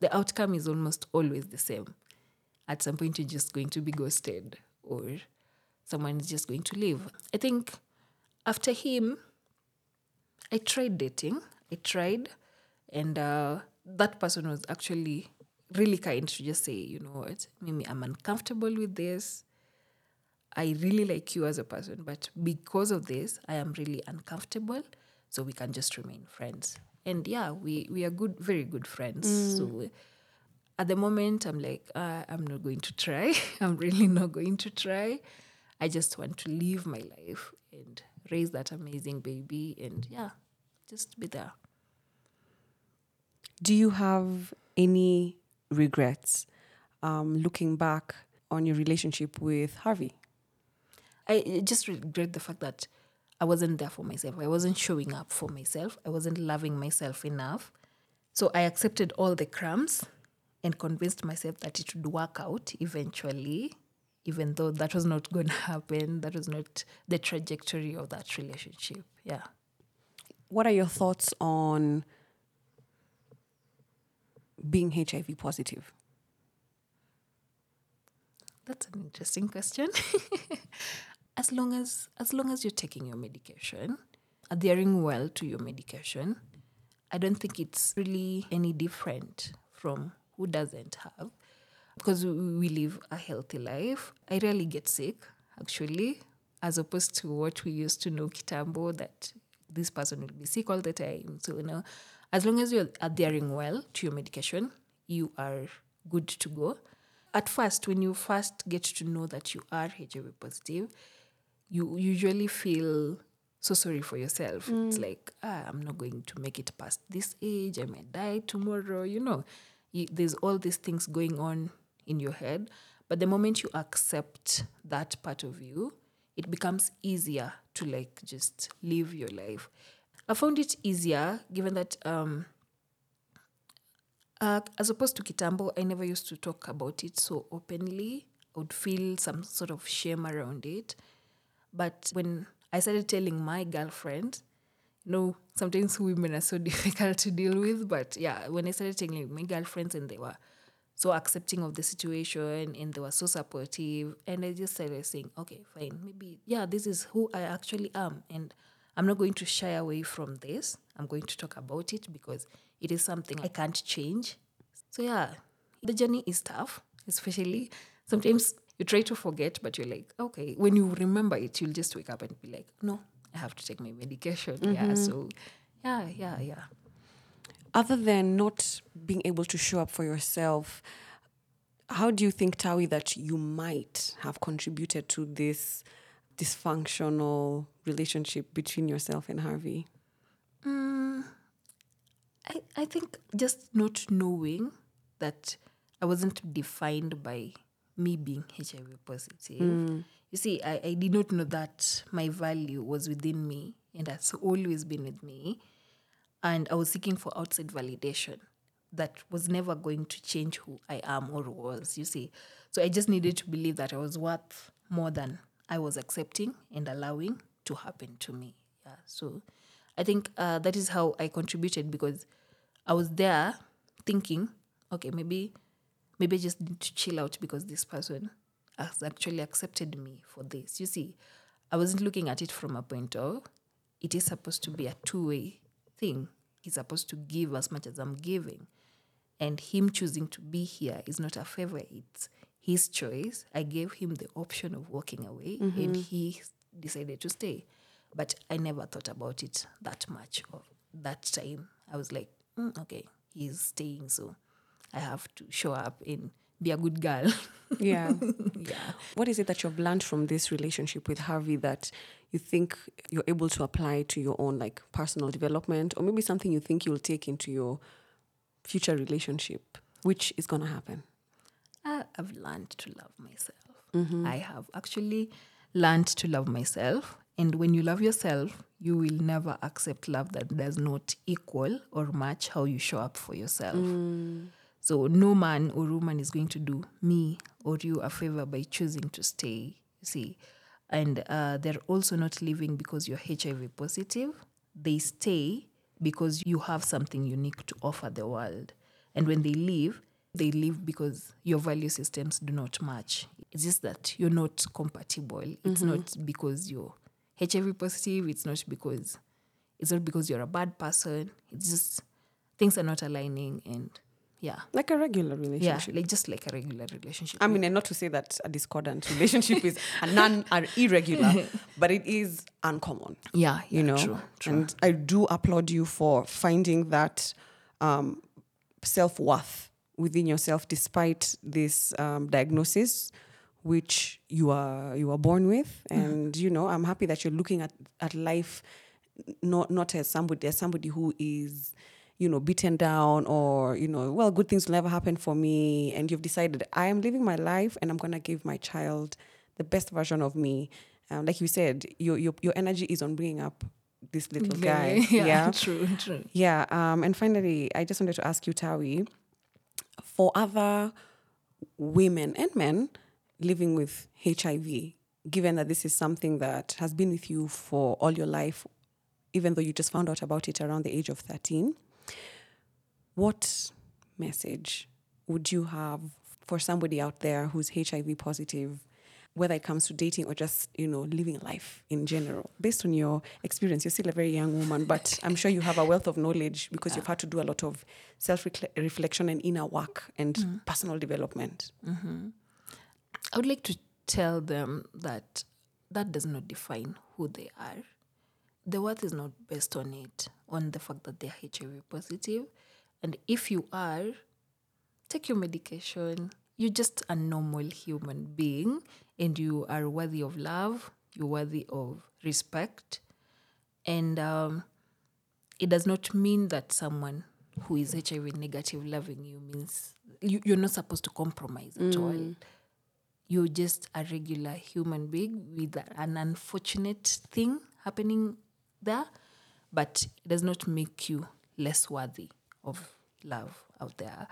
The outcome is almost always the same. At some point you're just going to be ghosted or someone is just going to leave. I think after him, I tried dating. I tried, and uh, that person was actually really kind to just say, you know what, Mimi, I'm uncomfortable with this. I really like you as a person, but because of this, I am really uncomfortable. So we can just remain friends. And yeah, we we are good, very good friends. So at the moment, I'm like, uh, I'm not going to try. (laughs) I'm really not going to try. I just want to live my life and raise that amazing baby, and yeah, just be there. Do you have any regrets um, looking back on your relationship with Harvey? I just regret the fact that I wasn't there for myself. I wasn't showing up for myself. I wasn't loving myself enough. So I accepted all the crumbs and convinced myself that it would work out eventually, even though that was not going (laughs) to happen. That was not the trajectory of that relationship. Yeah. What are your thoughts on being HIV positive? That's an interesting question. (laughs) as long as as long as you're taking your medication, adhering well to your medication, I don't think it's really any different from who doesn't have. Because we, live a healthy life. I rarely get sick, actually, as opposed to what we used to know kitambo that this person will be sick all the time. So, you know, as long as you're adhering well to your medication, you are good to go. At first, when you first get to know that you are HIV positive, you usually feel so sorry for yourself. It's like, ah, I'm not going to make it past this age. I may die tomorrow. You know, you, there's all these things going on in your head. But the moment you accept that part of you, it becomes easier to like just live your life. I found it easier given that um, uh, as opposed to Kitambo, I never used to talk about it so openly. I would feel some sort of shame around it. But when I started telling my girlfriend, you know, sometimes women are so (laughs) difficult to deal with. But yeah, when I started telling my girlfriends and they were so accepting of the situation and they were so supportive, and I just started saying, okay, fine, maybe, yeah, this is who I actually am. And I'm not going to shy away from this. I'm going to talk about it because it is something I can't change. So yeah, the journey is tough, especially sometimes you try to forget, but you're like, okay, when you remember it, you'll just wake up and be like, no, I have to take my medication. Yeah. Mm-hmm. So yeah, yeah, yeah. Other than not being able to show up for yourself, how do you think, Tawi, that you might have contributed to this dysfunctional relationship between yourself and Harvey? Mm, I, I think just not knowing that I wasn't defined by me being HIV positive. You see, I, I did not know that my value was within me and has always been with me. And I was seeking for outside validation that was never going to change who I am or was, you see. So I just needed to believe that I was worth more than I was accepting and allowing to happen to me. Yeah. So I think uh, that is how I contributed because I was there thinking, okay, maybe maybe I just need to chill out because this person has actually accepted me for this. You see, I wasn't looking at it from a point of it is supposed to be a two way thing. He's supposed to give as much as I'm giving. And him choosing to be here is not a favor, it's his choice. I gave him the option of walking away and he decided to stay. But I never thought about it that much of that time. I was like, "Mm, okay, he's staying, so I have to show up and be a good girl. (laughs) Yeah. yeah. What is it that you've learned from this relationship with Harvey that you think you're able to apply to your own like personal development or maybe something you think you'll take into your future relationship, which is going to happen? I've learned to love myself. Mm-hmm. I have actually learned to love myself. And when you love yourself, you will never accept love that does not equal or match how you show up for yourself. Mm. So no man or woman is going to do me or you a favor by choosing to stay. You see, and uh, they're also not leaving because you're HIV positive. They stay because you have something unique to offer the world. And when they leave, they leave because your value systems do not match. It's just that you're not compatible. It's not because you're HIV positive. It's not because it's not because you're a bad person. It's just things are not aligning and yeah. Like a regular Yeah, relationship. like just like a regular relationship. I mean, and not to say that a discordant (laughs) relationship is a non are irregular, (laughs) but it is uncommon. yeah, you know true, true. and i do applaud you for finding that um, self-worth within yourself despite this um, diagnosis which you are you are born with and you know i'm happy that you're looking at, at life not not as somebody as somebody who is you know beaten down or you know well good things will never happen for me and you've decided i am living my life and i'm going to give my child the best version of me um, like you said your, your your energy is on bringing up this little guy (laughs) yeah, yeah (laughs) true, true. yeah. Um, and finally, I just wanted to ask you, Tawi, for other women and men living with HIV, given that this is something that has been with you for all your life, even though you just found out about it around the age of 13, what message would you have for somebody out there who's HIV positive? Whether it comes to dating or just, you know, living life in general, based on your experience, you're still a very young woman, but I'm sure you have a wealth of knowledge because you've had to do a lot of self reflection and inner work and mm-hmm. personal development. Mm-hmm. I would like to tell them that that does not define who they are. The worth is not based on it, on the fact that they're HIV positive. And if you are, take your medication. You're just a normal human being and you are worthy of love. you're worthy of respect. And um, it does not mean that someone who is HIV negative loving you means you, you're not supposed to compromise at all. You're just a regular human being with an unfortunate thing happening there, but it does not make you less worthy of love out there.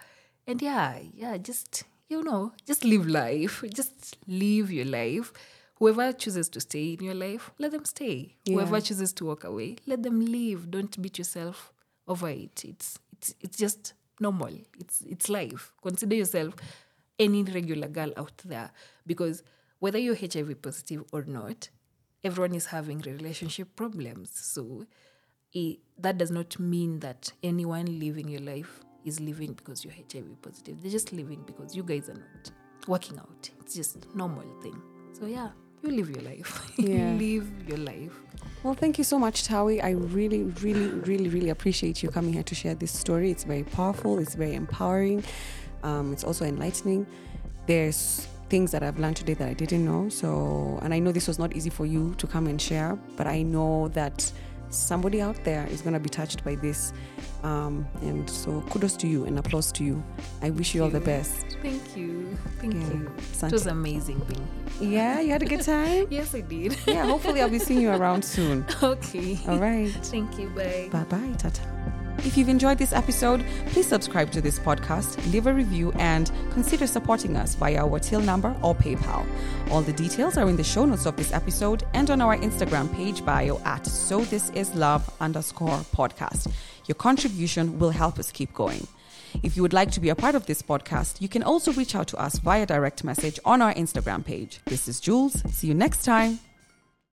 And yeah, yeah, just you know, just live life. Just live your life. Whoever chooses to stay in your life, let them stay. Yeah. Whoever chooses to walk away, let them leave. Don't beat yourself over it. It's it's it's just normal. It's it's life. Consider yourself any regular girl out there because whether you're HIV positive or not, everyone is having relationship problems. So it, that does not mean that anyone living your life is living because you're HIV positive. They're just living because you guys are not working out. It's just normal thing. So yeah, you live your life. (laughs) Yeah. live your life. Well, thank you so much, Tawi. I really, really, really, really appreciate you coming here to share this story. It's very powerful, it's very empowering, um, it's also enlightening. There's things that I've learned today that I didn't know. So, and I know this was not easy for you to come and share, but I know that somebody out there is going to be touched by this. Um, and so, kudos to you and applause to you. I wish you all the best. Thank you. Thank Yeah. you. Asante. It was amazing being here. Yeah, you had a good time? (laughs) Yes, I did. yeah, hopefully, I'll be seeing you around soon. (laughs) okay. All right. Thank you. Bye. Bye bye, Tata. If you've enjoyed this episode, please subscribe to this podcast, leave a review, and consider supporting us via our till number or PayPal. All the details are in the show notes of this episode and on our Instagram page bio at so this is love underscore podcast. Your contribution will help us keep going. If you would like to be a part of this podcast, you can also reach out to us via direct message on our Instagram page. This is Jules. See you next time.